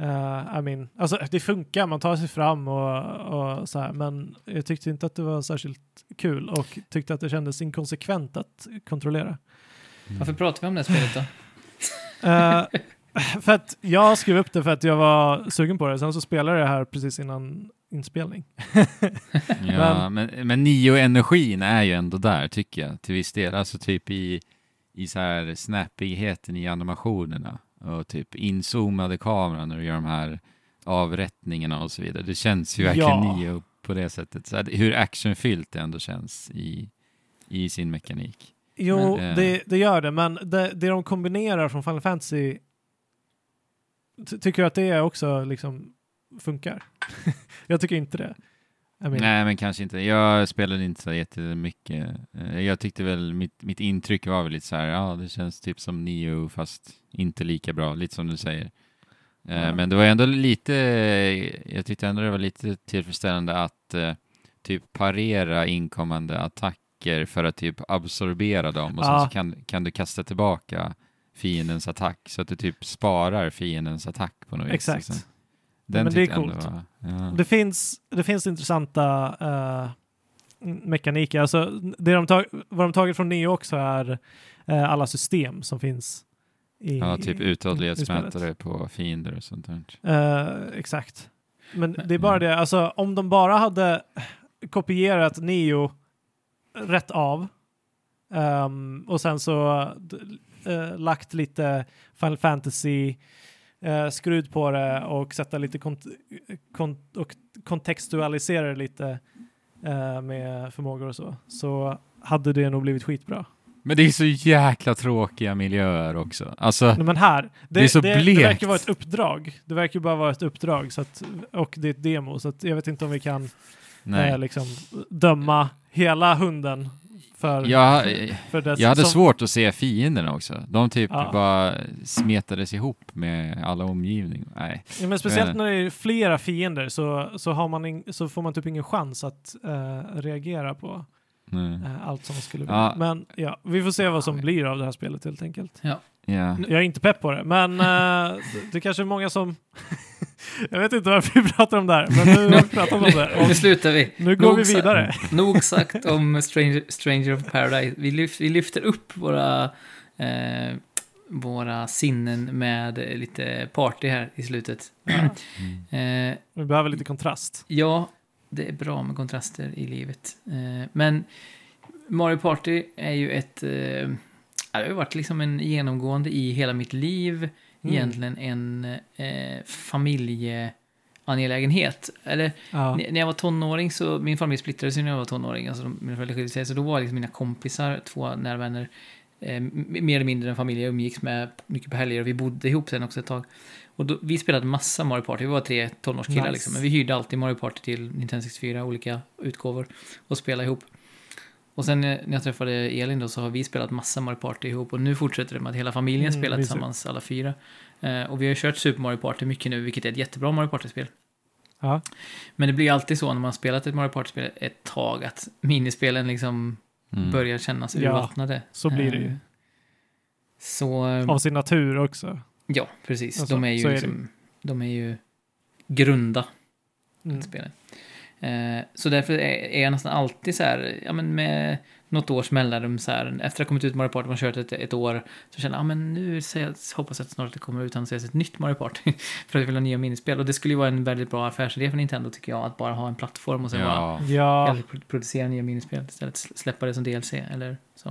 Uh, I mean, alltså det funkar, man tar sig fram och, och så här, men jag tyckte inte att det var särskilt kul och tyckte att det kändes inkonsekvent att kontrollera. Varför pratar vi om det här spelet då? Eh, *laughs* för att jag skrev upp det för att jag var sugen på det, sen så spelade jag det här precis innan inspelning. *laughs* Ja, men, men Nio-energin är ju ändå där, tycker jag, till viss del. Alltså typ i, i så här snappigheten i animationerna och typ inzoomade kameran när du gör de här avrättningarna och så vidare. Det känns ju verkligen Ja. Nio på det sättet. Så här, hur actionfyllt det ändå känns i, i sin mekanik. Jo, Men- det, det gör det, men det, det de kombinerar från Final Fantasy ty- tycker jag att det också liksom funkar. *laughs* jag tycker inte det. I mean, Nej, men kanske inte. Jag spelade inte så jättemycket. Eh, Jag tyckte väl, mitt, mitt intryck var väl lite så här, ja, det känns typ som Neo fast inte lika bra, lite som du säger. Eh, Ja. Men det var ändå lite, jag tyckte ändå det var lite tillfredsställande att eh, typ parera inkommande attacker för att typ absorbera dem och sen så kan, kan du kasta tillbaka fiendens attack så att du typ sparar fiendens attack på något vis. Exakt. liksom. men det är coolt. Var, ja. Det finns, det finns intressanta eh, mekaniker. Alltså, det de tag, vad de tagit från Neo också är eh, alla system som finns i Ja, typ uthållighetsmätare på fiender och sånt där. Eh, exakt. Men Men- det är bara det, alltså om de bara hade kopierat Neo rätt av ehm, och sen så eh, lagt lite Final Fantasy uh, skrud på det och sätta lite kont- kont- och kontextualisera det lite eh, med förmågor och så, så hade det nog blivit skitbra. Men det är så jäkla tråkiga miljöer också. Alltså, Nej, men här, det, Det är så det, det blekt. verkar vara ett uppdrag. Det verkar bara vara ett uppdrag så att, och det är ett demo, så att jag vet inte om vi kan. Eh, liksom döma hela hunden för, Jag, för dess, jag hade som- svårt att se fienderna också. De typ Ja. bara smetades ihop med alla omgivning. Nej. Ja, men speciellt Jag när det är flera fiender så, så, har man in, så får man typ ingen chans att eh, reagera på nej. eh, allt som skulle bli. Ja. Men ja, vi får se vad som blir av det här spelet helt enkelt. Ja. Jag är inte pepp på det, men eh, det- kanske är många som... *laughs* jag vet inte varför vi pratar om det här, men nu har vi pratat om det. *laughs* Nu Och slutar vi. nu går Nog vi sa- vidare. *laughs* Nog sagt om Stranger, Stranger of Paradise. Vi, lyf, vi lyfter upp våra, eh, våra sinnen med lite party här i slutet. *clears throat* Mm. Eh, Vi behöver lite kontrast. ja, det är bra med kontraster i livet. Eh, men Mario Party är ju ett... Det har ju varit liksom en genomgående i hela mitt liv. Mm. Egentligen en eh, familjeangelägenhet. Eller Ja. När jag var tonåring så, min familj splittrades ju när jag var tonåring, alltså de- mina föräldrar skilde sig, så då var liksom mina kompisar, två nära vänner, eh, mer eller mindre en familj jag umgicks med mycket på helger och vi bodde ihop sen också ett tag. Och då, vi spelade massa Mario Party, vi var tre tonårskillar Nice. liksom, men vi hyrde alltid Mario Party till Nintendo 64, olika utgåvor, och spelade ihop. Och sen när jag träffade Elin då så har vi spelat massa Mario Party ihop och nu fortsätter det med att hela familjen Mm, spelar tillsammans, alla fyra. Eh, och vi har ju kört Super Mario Party mycket nu, vilket är ett jättebra Mario Party-spel. Ja. Men det blir alltid så när man har spelat ett Mario Party-spel ett tag att minispelen liksom Mm. börjar kännas Ja, urvattnade. så blir det ju. Eh, Så, eh, Av sin natur också. ja, precis. Alltså, de är ju så är det. liksom, de är ju grunda, Mm. spelen. Eh, så därför är, jag nästan alltid så här, ja men med något års mellanrum så här, efter att ha kommit ut Mario Party, man har kört ett, ett år, så känner jag, ja men nu säger jag, hoppas jag att snart det kommer ut annonseras ett nytt Mario Party, *laughs* för att jag vill ha nya minispel. Och det skulle ju vara en väldigt bra affärsidé för Nintendo tycker jag, att bara ha en plattform och sen bara Ja. Ja, eller pro- producera nya minispel istället, släppa det som DLC eller så.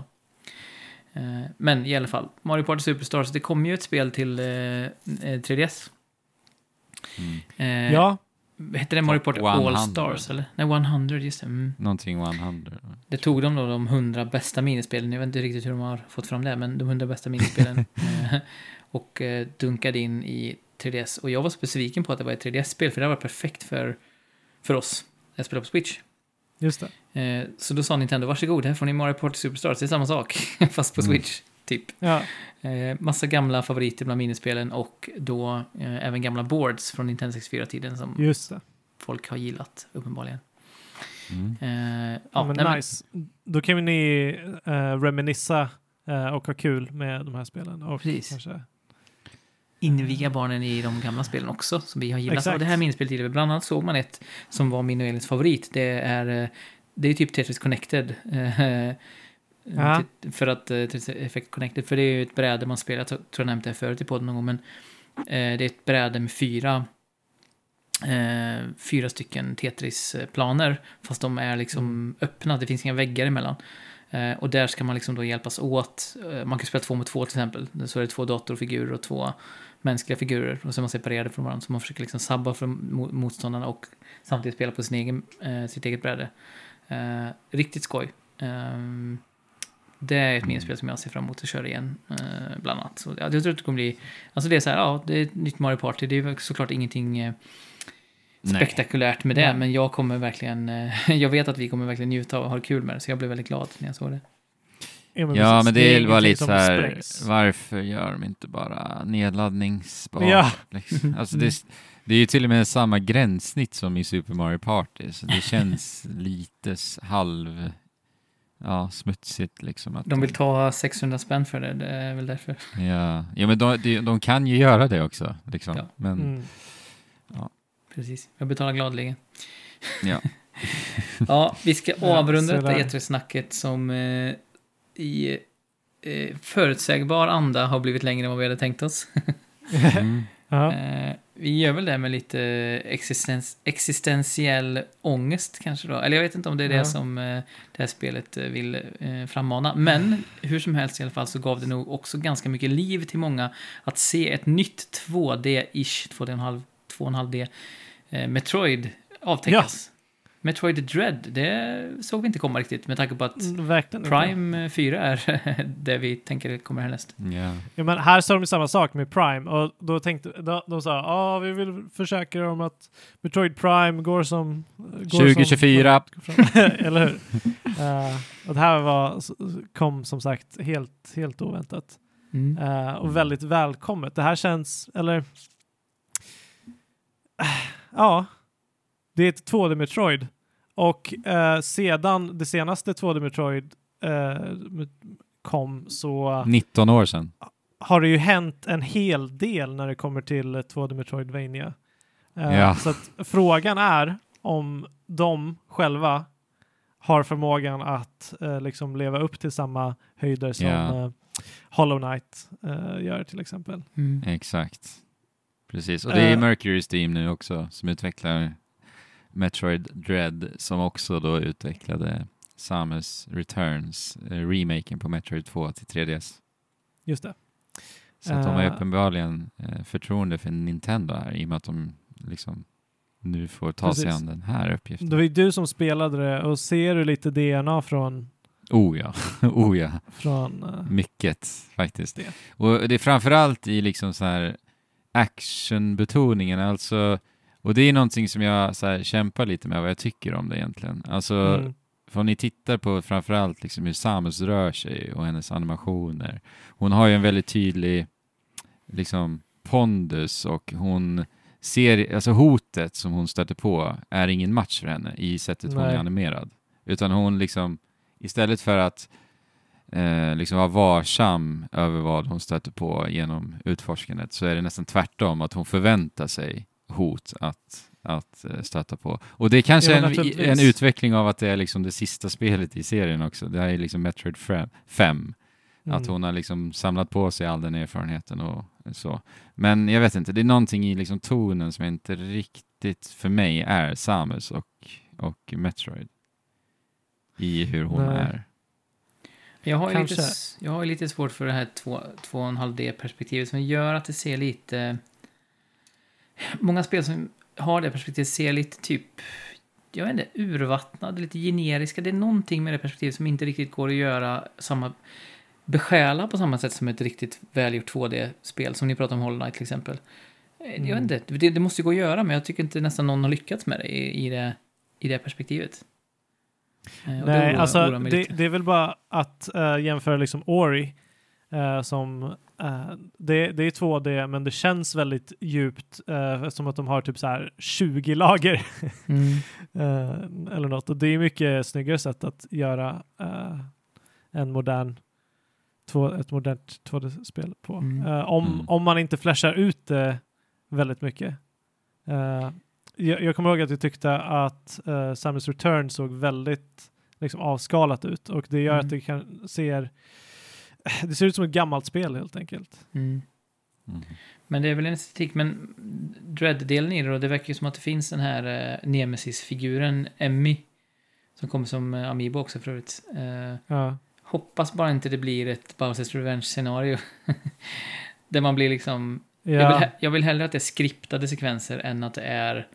Eh, Men i alla fall, Mario Party Superstars, det kommer ju ett spel till eh, eh, 3DS. Mm. Eh, ja. Hette det Mario Party 100. All Stars eller? Nej, 100, just det. Mm. Någonting 100. Det tog de då de 100 bästa minispelen, jag vet inte riktigt hur de har fått fram det, men de 100 bästa minispelen. *laughs* eh, och eh, dunkade in i 3DS. Och jag var så besviken på att det var ett 3DS-spel, för det var perfekt för, för oss. Jag spelar på Switch. Just det. Eh, Så då sa Nintendo, varsågod, här får ni Mario Party Superstars, det är samma sak, *laughs* fast på Mm. Typ. Ja. Eh, Massa gamla favoriter bland minispelen och då eh, även gamla boards från Nintendo 64-tiden som Just det. folk har gillat, uppenbarligen. Mm. Eh, Ja, ja, men nej, men- nice. Då kan ju ni uh, reminissa eh, och ha kul med de här spelen. Och Precis. kanske... inviga barnen i de gamla spelen också, som vi har gillat. Exakt. Och det här minspelet gillade vi. Bland annat såg man ett som var min och Elins favorit. Det är, eh, det är typ Tetris Connected. Eh, Ja. till- För att eh, Tetris Effect Connected, för det är ju ett bräde man spelar, jag tror jag nämnt det förut i podden någon gång, men eh, det är ett bräde med fyra eh, fyra stycken Tetris-planer, fast de är liksom Mm. öppna, det finns inga väggar emellan. Eh, och där ska man liksom då hjälpas åt. Eh, man kan spela två mot två till exempel. Så är det två datorfigurer och två mänskliga figurer. Och så är man separerade från varandra. Så man försöker liksom sabba för mo- motståndarna och samtidigt spela på sin egen, eh, sitt eget bräde. Eh, riktigt skoj. Ehm, det är ett minspel som jag ser fram emot att köra igen, eh, bland annat. Så, ja, jag tror att det kommer bli... Alltså det är så här, ja, det är ett nytt Mario Party. Det är ju såklart ingenting eh, spektakulärt med det, Nej. men jag kommer verkligen... Eh, *laughs* jag vet att vi kommer verkligen njuta och ha kul med det, så jag blev väldigt glad när jag såg det. Ja, men, Ja, precis. men det är bara ingenting lite så här, sprängs. varför gör de inte bara nedladdningsbart? Ja. Liksom? *laughs* Alltså det, det är ju till och med samma gränssnitt som i Super Mario Party, så det *laughs* känns lite halv... Ja, smutsigt liksom. Att De vill ta 600 spänn för det, det är väl därför. Ja, ja men de, de, de kan ju göra det också, liksom. Ja. Men, Mm. Precis, jag betalar gladeligen. ja. *laughs* *laughs* Ja, vi ska Ja, avrunda sådär. detta E3-snacket som eh, i eh, förutsägbar anda har blivit längre än vad vi hade tänkt oss. *laughs* Mm. Ja. Eh, vi gör väl det med lite existens, existentiell ångest kanske då. Eller jag vet inte om det är det Ja. som eh, det här spelet eh, vill eh, frammana. Men *laughs* hur som helst i alla fall så gav det nog också ganska mycket liv till många att se ett nytt 2D-ish, 2,5 2,5D eh, Metroid avtäckas. Metroid Dread, det såg vi inte komma riktigt med tanke på att Mm, Verkligen inte. Prime 4 är *laughs* det vi tänker kommer härnäst. Ja. Ja, men här sa de ju samma sak med Prime och då tänkte de, de sa ja vi vill försäkra dem att Metroid Prime går som... Går 2024. Som, *laughs* eller hur? *laughs* Eh, och det här var, kom som sagt helt, helt oväntat. Mm. Eh, och väldigt välkommet. Det här känns, eller... ja, det är ett 2D Metroid. Och eh, sedan det senaste 2D Metroid eh, kom så 19 år sedan. har det ju hänt en hel del när det kommer till 2D Metroidvania. Eh, Ja. Så att frågan är om de själva har förmågan att eh, liksom leva upp till samma höjder som Ja. eh, Hollow Knight eh, gör till exempel. Mm. Exakt. Precis. Och det är Eh. Mercury's Team nu också som utvecklar Metroid Dread som också då utvecklade Samus Returns, eh, remaken på Metroid 2 till 3DS. Just det. Så att de har Eh. uppenbarligen eh, förtroende för Nintendo här i och med att de liksom nu får ta sig Precis. an den här uppgiften. Det var ju du som spelade det och ser du lite DNA från, Oh ja, *laughs* oh ja. från eh, Mycket faktiskt. Det. Och det är framförallt i liksom så här actionbetoningen, alltså och det är någonting som jag så här kämpar lite med vad jag tycker om det egentligen. Alltså, mm, för om ni tittar på framförallt liksom hur Samus rör sig och hennes animationer. Hon har ju en väldigt tydlig liksom pondus och hon ser, alltså hotet som hon stöter på är ingen match för henne i sättet hon Nej. är animerad. Utan hon liksom, istället för att eh, liksom vara varsam över vad hon stöter på genom utforskandet så är det nästan tvärtom, att hon förväntar sig hot att, att eh, stöta på. Och det är kanske Ja, en, en utveckling av att det är liksom det sista spelet i serien också. Det här är liksom Metroid 5. Att mm. hon har liksom samlat på sig all den erfarenheten och så. Men jag vet inte, det är någonting i liksom tonen som inte riktigt för mig är Samus och, och Metroid. I hur hon Nej. är. Jag har, ju lite, jag har lite svårt för det här 2,5D-perspektivet som gör att det ser lite... Många spel som har det perspektivet ser lite typ, jag vet inte, urvattnade, lite generiska. Det är någonting med det perspektivet som inte riktigt går att göra samma besjäla på samma sätt som ett riktigt välgjort 2D-spel, som ni pratar om Hollow Knight till exempel. Eh, Jag Mm. vet inte, det, det måste ju gå att göra, men jag tycker inte nästan någon har lyckats med det i, i, det, i det perspektivet. Eh, och det Nej, alltså oroar mig det, det är väl bara att eh, jämföra liksom Ori eh, som eh, det, det är 2D men det känns väldigt djupt eh, som att de har typ så här 20 lager *laughs* Mm. *laughs* eh, eller något och det är mycket snyggare sätt att göra en modern två, ett modernt 2D-spel på. Mm. Om, Mm. om man inte flashar ut det väldigt mycket. Jag, jag kommer ihåg att jag tyckte att uh, Samus Return såg väldigt liksom, avskalat ut och det gör Mm. att det kan, ser det ser ut som ett gammalt spel helt enkelt. Mm. Mm. Men det är väl en estetik, men Dread-delen i det då, det verkar ju som att det finns den här eh, Nemesis-figuren Emmy. Som kommer som eh, Amiibo också för övrigt. Eh, Ja. hoppas bara inte det blir ett Bowsers Revenge-scenario. *laughs* Där man blir liksom... Ja, Jag, vill, jag vill hellre att det är skriptade sekvenser än att det är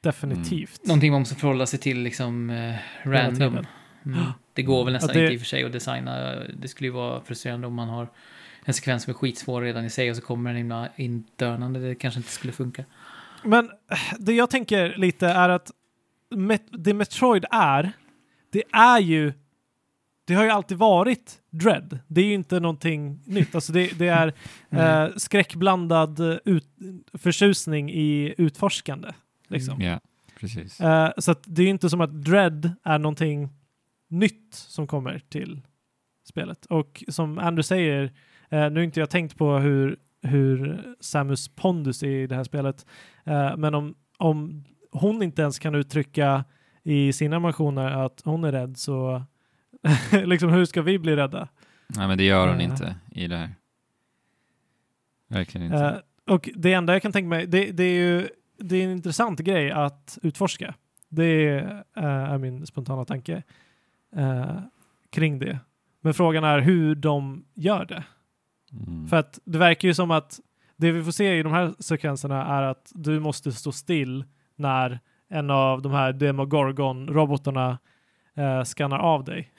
definitivt. någonting man måste förhålla sig till liksom eh, random. Mm. *gasps* Det går väl nästan det- inte i och för sig att designa. Det skulle ju vara frustrerande om man har en sekvens som är skitsvår redan i sig och så kommer den himla indörnande. Det kanske inte skulle funka. Men det jag tänker lite är att Met- det Metroid är, det är ju det har ju alltid varit Dread. Det är ju inte någonting nytt. Alltså det, det är *laughs* Mm. eh, skräckblandad ut, förtjusning i utforskande. Liksom. Ja, precis. Eh, så att det är ju inte som att Dread är någonting nytt som kommer till spelet. Och som Andrew säger, eh, nu har inte jag tänkt på hur, hur Samus pondus är i det här spelet, eh, men om, om hon inte ens kan uttrycka i sina emotioner att hon är rädd så *laughs* liksom hur ska vi bli rädda? Nej, men det gör hon Eh. inte i det här. Verkligen inte. Eh, och det enda jag kan tänka mig, det, det är ju det är en intressant grej att utforska. Det är, eh, är min spontana tanke eh, kring det. Men frågan är hur de gör det. Mm. För att det verkar ju som att det vi får se i de här sekvenserna är att du måste stå still när en av de här Demogorgon-robotarna eh, skannar av dig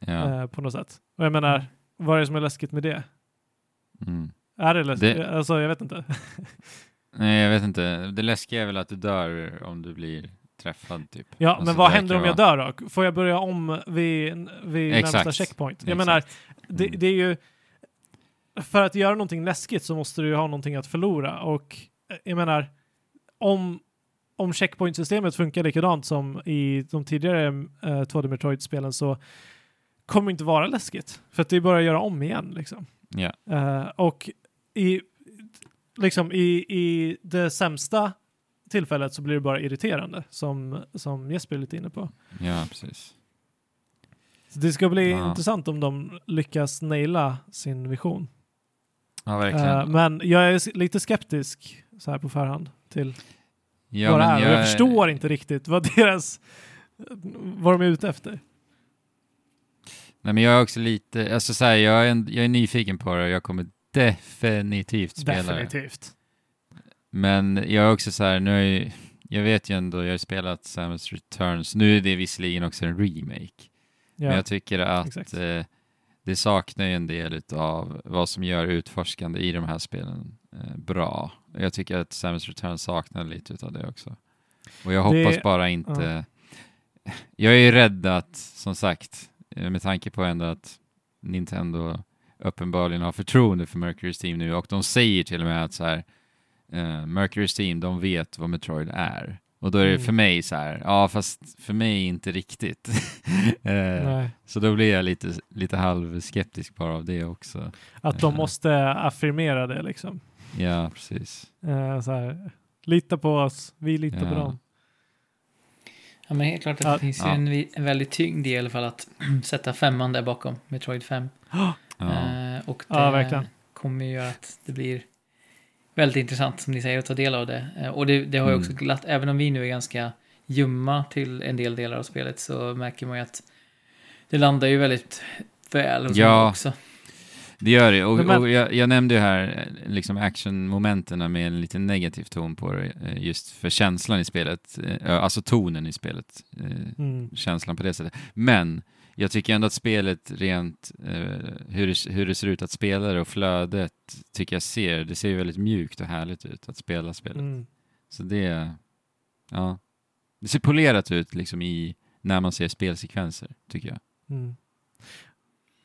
Ja. *laughs* eh, på något sätt. Och jag menar, vad är det som är läskigt med det? Mm. Är det läskigt? Det- Alltså, jag vet inte. *laughs* Nej, jag vet inte. Det läskiga är väl att du dör om du blir träffad typ. Ja, Alltså, men vad händer om jag vara- dör då? Får jag börja om vid, vid Exakt. närmsta checkpoint? Jag Exakt. menar, det, Mm. det är ju... För att göra någonting läskigt så måste du ju ha någonting att förlora och eh, jag menar, om, om checkpoint-systemet funkar likadant som i de tidigare uh, 2D Metroid-spelen så kommer det inte vara läskigt. För att det är bara att göra om igen liksom. Ja. Eh, och i, liksom i, i det sämsta tillfället så blir det bara irriterande, som, som Jesper är lite inne på. ja, precis. Så det ska bli Ja. intressant om de lyckas naila sin vision. Ja, verkligen. Eh, men jag är lite skeptisk så här på förhand till ja, vad det är. Jag, jag förstår inte riktigt vad *laughs* deras vad de är ute efter. Nej, men jag är också lite, alltså så här, jag är, jag är nyfiken på det och jag kommer definitivt spela. Definitivt. Men jag är också så här, nu är jag, jag vet ju ändå, jag har spelat Samus Returns, nu är det visserligen också en remake, Ja. men jag tycker att eh, det saknar ju en del av vad som gör utforskande i de här spelen eh, bra. Jag tycker att Samus Returns saknar lite utav det också. Och jag Det- hoppas bara inte... Jag är ju rädd att, som sagt, eh, med tanke på ändå att Nintendo uppenbarligen har förtroende för Mercury's Team nu och de säger till och med att så här, eh, Mercury's Team, de vet vad Metroid är. Och då är det Mm. för mig så här, ja fast för mig inte riktigt. *laughs* eh, Nej. så då blir jag lite, lite halvskeptisk bara av det också. Att de Eh. måste affirmera det liksom. Ja, precis. Eh, så här, lita på oss, vi litar på Ja. dem. Ja, men helt klart att Ja. det finns ju Ja. en, en väldigt tyngd i alla fall att *clears throat* sätta femman där bakom, Metroid 5. Ja. Eh, och det Ja, kommer ju att det blir väldigt intressant, som ni säger, att ta del av det. Eh, och det, det har ju också Mm. glatt, även om vi nu är ganska ljumma till en del delar av spelet, så märker man ju att det landar ju väldigt väl hos Ja. också. Det gör det. Och, och jag, jag nämnde ju här eh, liksom actionmomenten med en lite negativ ton på det, eh, just för känslan i spelet, alltså tonen i spelet, Mm. känslan på det sättet. Men jag tycker ändå att spelet rent, eh, hur, det, hur det ser ut att spela det och flödet, tycker jag ser, det ser ju väldigt mjukt och härligt ut att spela spelet. Mm. Så det, ja, det ser polerat ut liksom i, när man ser spelsekvenser, tycker jag. Mm.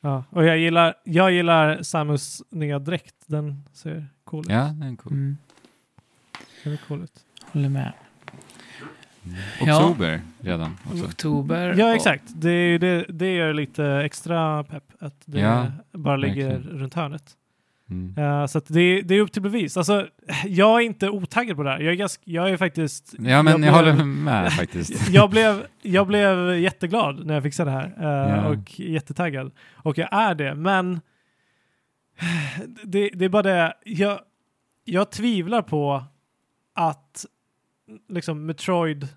Ja, och jag gillar, jag gillar Samus nya dräkt. Den ser cool ut. Ja, den är cool. Mm, Den är cool ut. håller med. Ja. Oktober redan också. Oktober. Ja, exakt. Det, är ju det, det gör lite extra pepp att det Ja, bara ligger verkligen. runt hörnet. Mm. Eh, så att det, det är upp till bevis. Alltså, jag är inte otaggad på det här. Jag är, ganska, jag är faktiskt... Ja, men jag, blev- håller med *laughs* faktiskt. jag, blev, jag blev jätteglad när jag fixade det här eh, Ja. och jättetaggad. Och jag är det, men *sighs* det, det är bara det, jag, jag tvivlar på att liksom Metroid,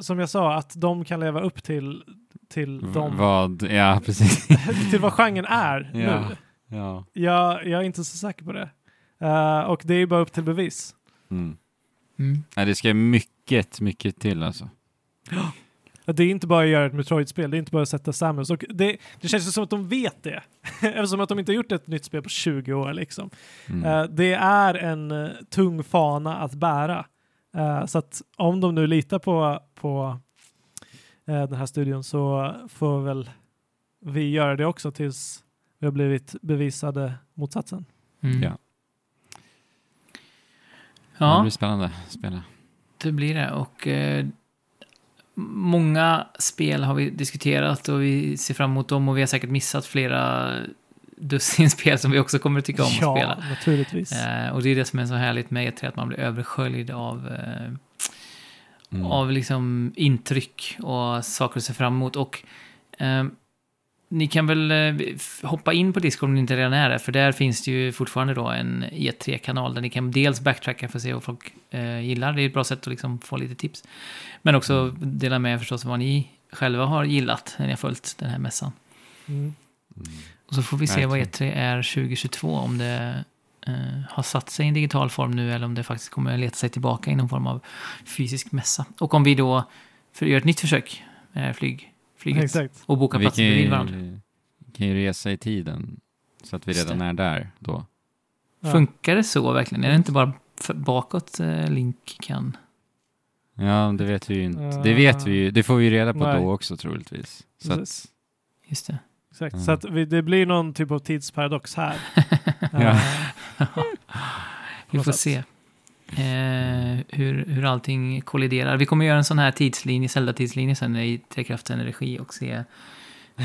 som jag sa, att de kan leva upp till, till, de, Vad, ja *laughs* precis. *laughs* till vad genren är Ja. nu. ja. Jag, jag är inte så säker på det. Eh, och det är bara upp till bevis. Mm. Mm. Nej, det ska mycket, mycket till alltså. *gasps* *gasps* Att det är inte bara att göra ett Metroid-spel, det är inte bara att sätta Samus. Och det, det känns ju som att de vet det. *laughs* Eftersom att de inte har gjort ett nytt spel på 20 år liksom. Mm. Eh, det är en eh, tung fana att bära. Eh, så att om de nu litar på, på den här studion så får väl vi göra det också tills vi har blivit bevisade motsatsen. Mm. Ja. Det Ja, blir spännande att spela. det blir det. Och många spel har vi diskuterat och vi ser fram emot dem och vi har säkert missat flera dussin *laughs* spel som vi också kommer att tycka om att ja, spela. naturligtvis. Eh, och det är det som är så härligt med E3, att man blir översköljd av, eh, Mm. av liksom intryck och saker att se fram emot. Och eh, ni kan väl eh, hoppa in på Discord om ni inte redan är det, för där finns det ju fortfarande då en E3-kanal där ni kan dels backtracka för att se vad folk eh, gillar. Det är ett bra sätt att liksom få lite tips. Men också dela med förstås vad ni själva har gillat när ni har följt den här mässan. Mm. Och så får vi se vad Verkligen. E3 är 2022, om det eh, har satt sig i en digital form nu eller om det faktiskt kommer leta sig tillbaka i någon form av fysisk mässa. Och om vi då för, gör ett nytt försök med flyg, flyget Exakt. och bokar Vi plats kan bredvid varandra. ju, kan ju resa i tiden så att vi Just redan det. är där då. Ja. Funkar det så verkligen? Är det inte bara bakåt eh, Link kan... Ja, det vet vi ju inte. Ja. Det vet vi ju. Det får vi ju reda på Nej. då också troligtvis. Så att. Just det. Exakt. Mm. Så att vi, det blir någon typ av tidsparadox här. *laughs* Eh, *laughs* Vi får sätt. se eh, hur, hur allting kolliderar. Vi kommer göra en sån här tidslinje, Zelda-tidslinje sen i Trekraften regi och se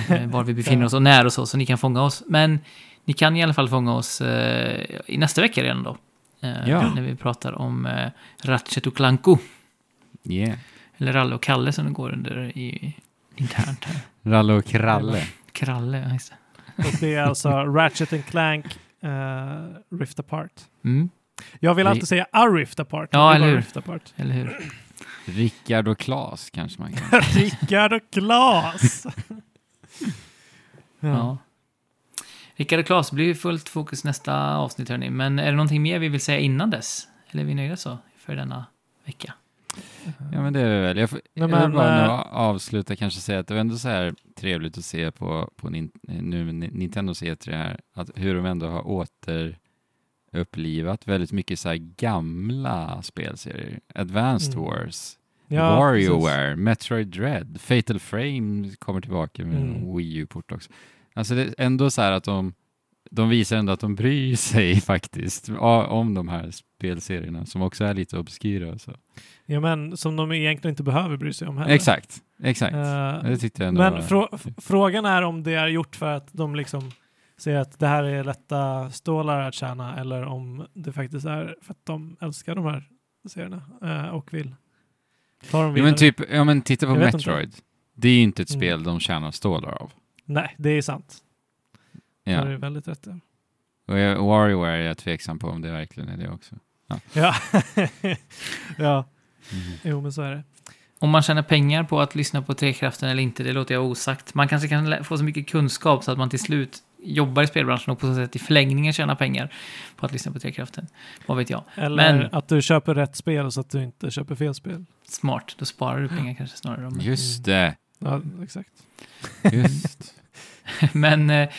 eh, var vi *laughs* befinner oss och när och så, så ni kan fånga oss. Men ni kan i alla fall fånga oss eh, i nästa vecka redan då. Eh, Ja. När vi pratar om eh, Ratchet och Clanko. yeah. Eller Ralle och Kalle som det går under i, internt här. *laughs* Ralle och Kralle. Kralle, ja just det. Och det är alltså *laughs* Ratchet and Clank eh, Rift Apart. Mm, Jag vill Vi- alltid säga A Rift Apart. Ja, men eller hur? Rift Apart. eller hur? Rickard och Klas kanske man kan. *laughs* Rickard och Klas! *laughs* Ja. Rickard och Claes blir ju fullt fokus nästa avsnitt hörni. Men är det någonting mer vi vill säga innan dess? Eller är vi nöjda så för denna vecka? Ja men det är det väl. Jag, får, Nej, jag vill men, bara nu eh, avsluta kanske säga att det var ändå så här trevligt att se på, på nin, nu med Nintendos E3 här, att hur de ändå har återupplivat väldigt mycket så här gamla spelserier. Advanced Mm. Wars, Ja, WarioWare, Metroid Dread, Fatal Frame kommer tillbaka med Mm. en Wii U-port också. Alltså det är ändå så här att de, de visar ändå att de bryr *laughs* sig faktiskt om de här spelserierna som också är lite obskyra. Så. Ja, men som de egentligen inte behöver bry sig om heller. Exakt, exakt. Eh, det tyckte jag ändå men var... frå frågan är om det är gjort för att de liksom säger att det här är lätta stålar att tjäna eller om det faktiskt är för att de älskar de här serierna eh, och vill ta dem Ja vidare. men, typ, ja men titta på Jag. Metroid. Det är ju inte ett Mm. spel de tjänar stålar av. Nej, det är sant. Det Ja. är du väldigt rätt i. Och jag- WarioWare är jag tveksam på om det verkligen är det också. Ja, *laughs* ja. Mm. jo men så är det. Om man tjänar pengar på att lyssna på Trekraften eller inte, det låter jag osagt. Man kanske kan få så mycket kunskap så att man till slut jobbar i spelbranschen och på så sätt i förlängningen tjänar pengar på att lyssna på Trekraften. Vad vet jag? Eller Men- att du köper rätt spel så att du inte köper fel spel. Smart, då sparar du pengar kanske snarare. Om. Just det, Ja, exakt. just. *laughs* Men eh,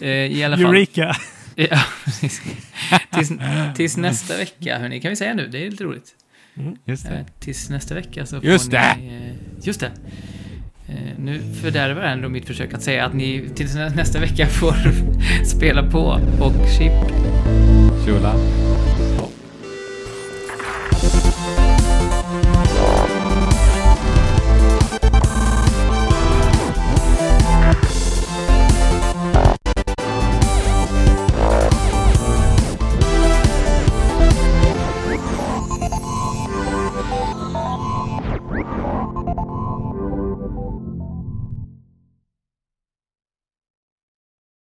eh, i alla fall... Eureka! *laughs* Ja, precis. tills, tills nästa vecka, hörni, kan vi säga nu, det är lite roligt. Mm. just Eh, det. tills nästa vecka så Just får det! ni... Eh, just det! Eh, nu fördärvar ändå mitt försök att säga att ni tills nästa vecka får *laughs* spela på och chip Tjola.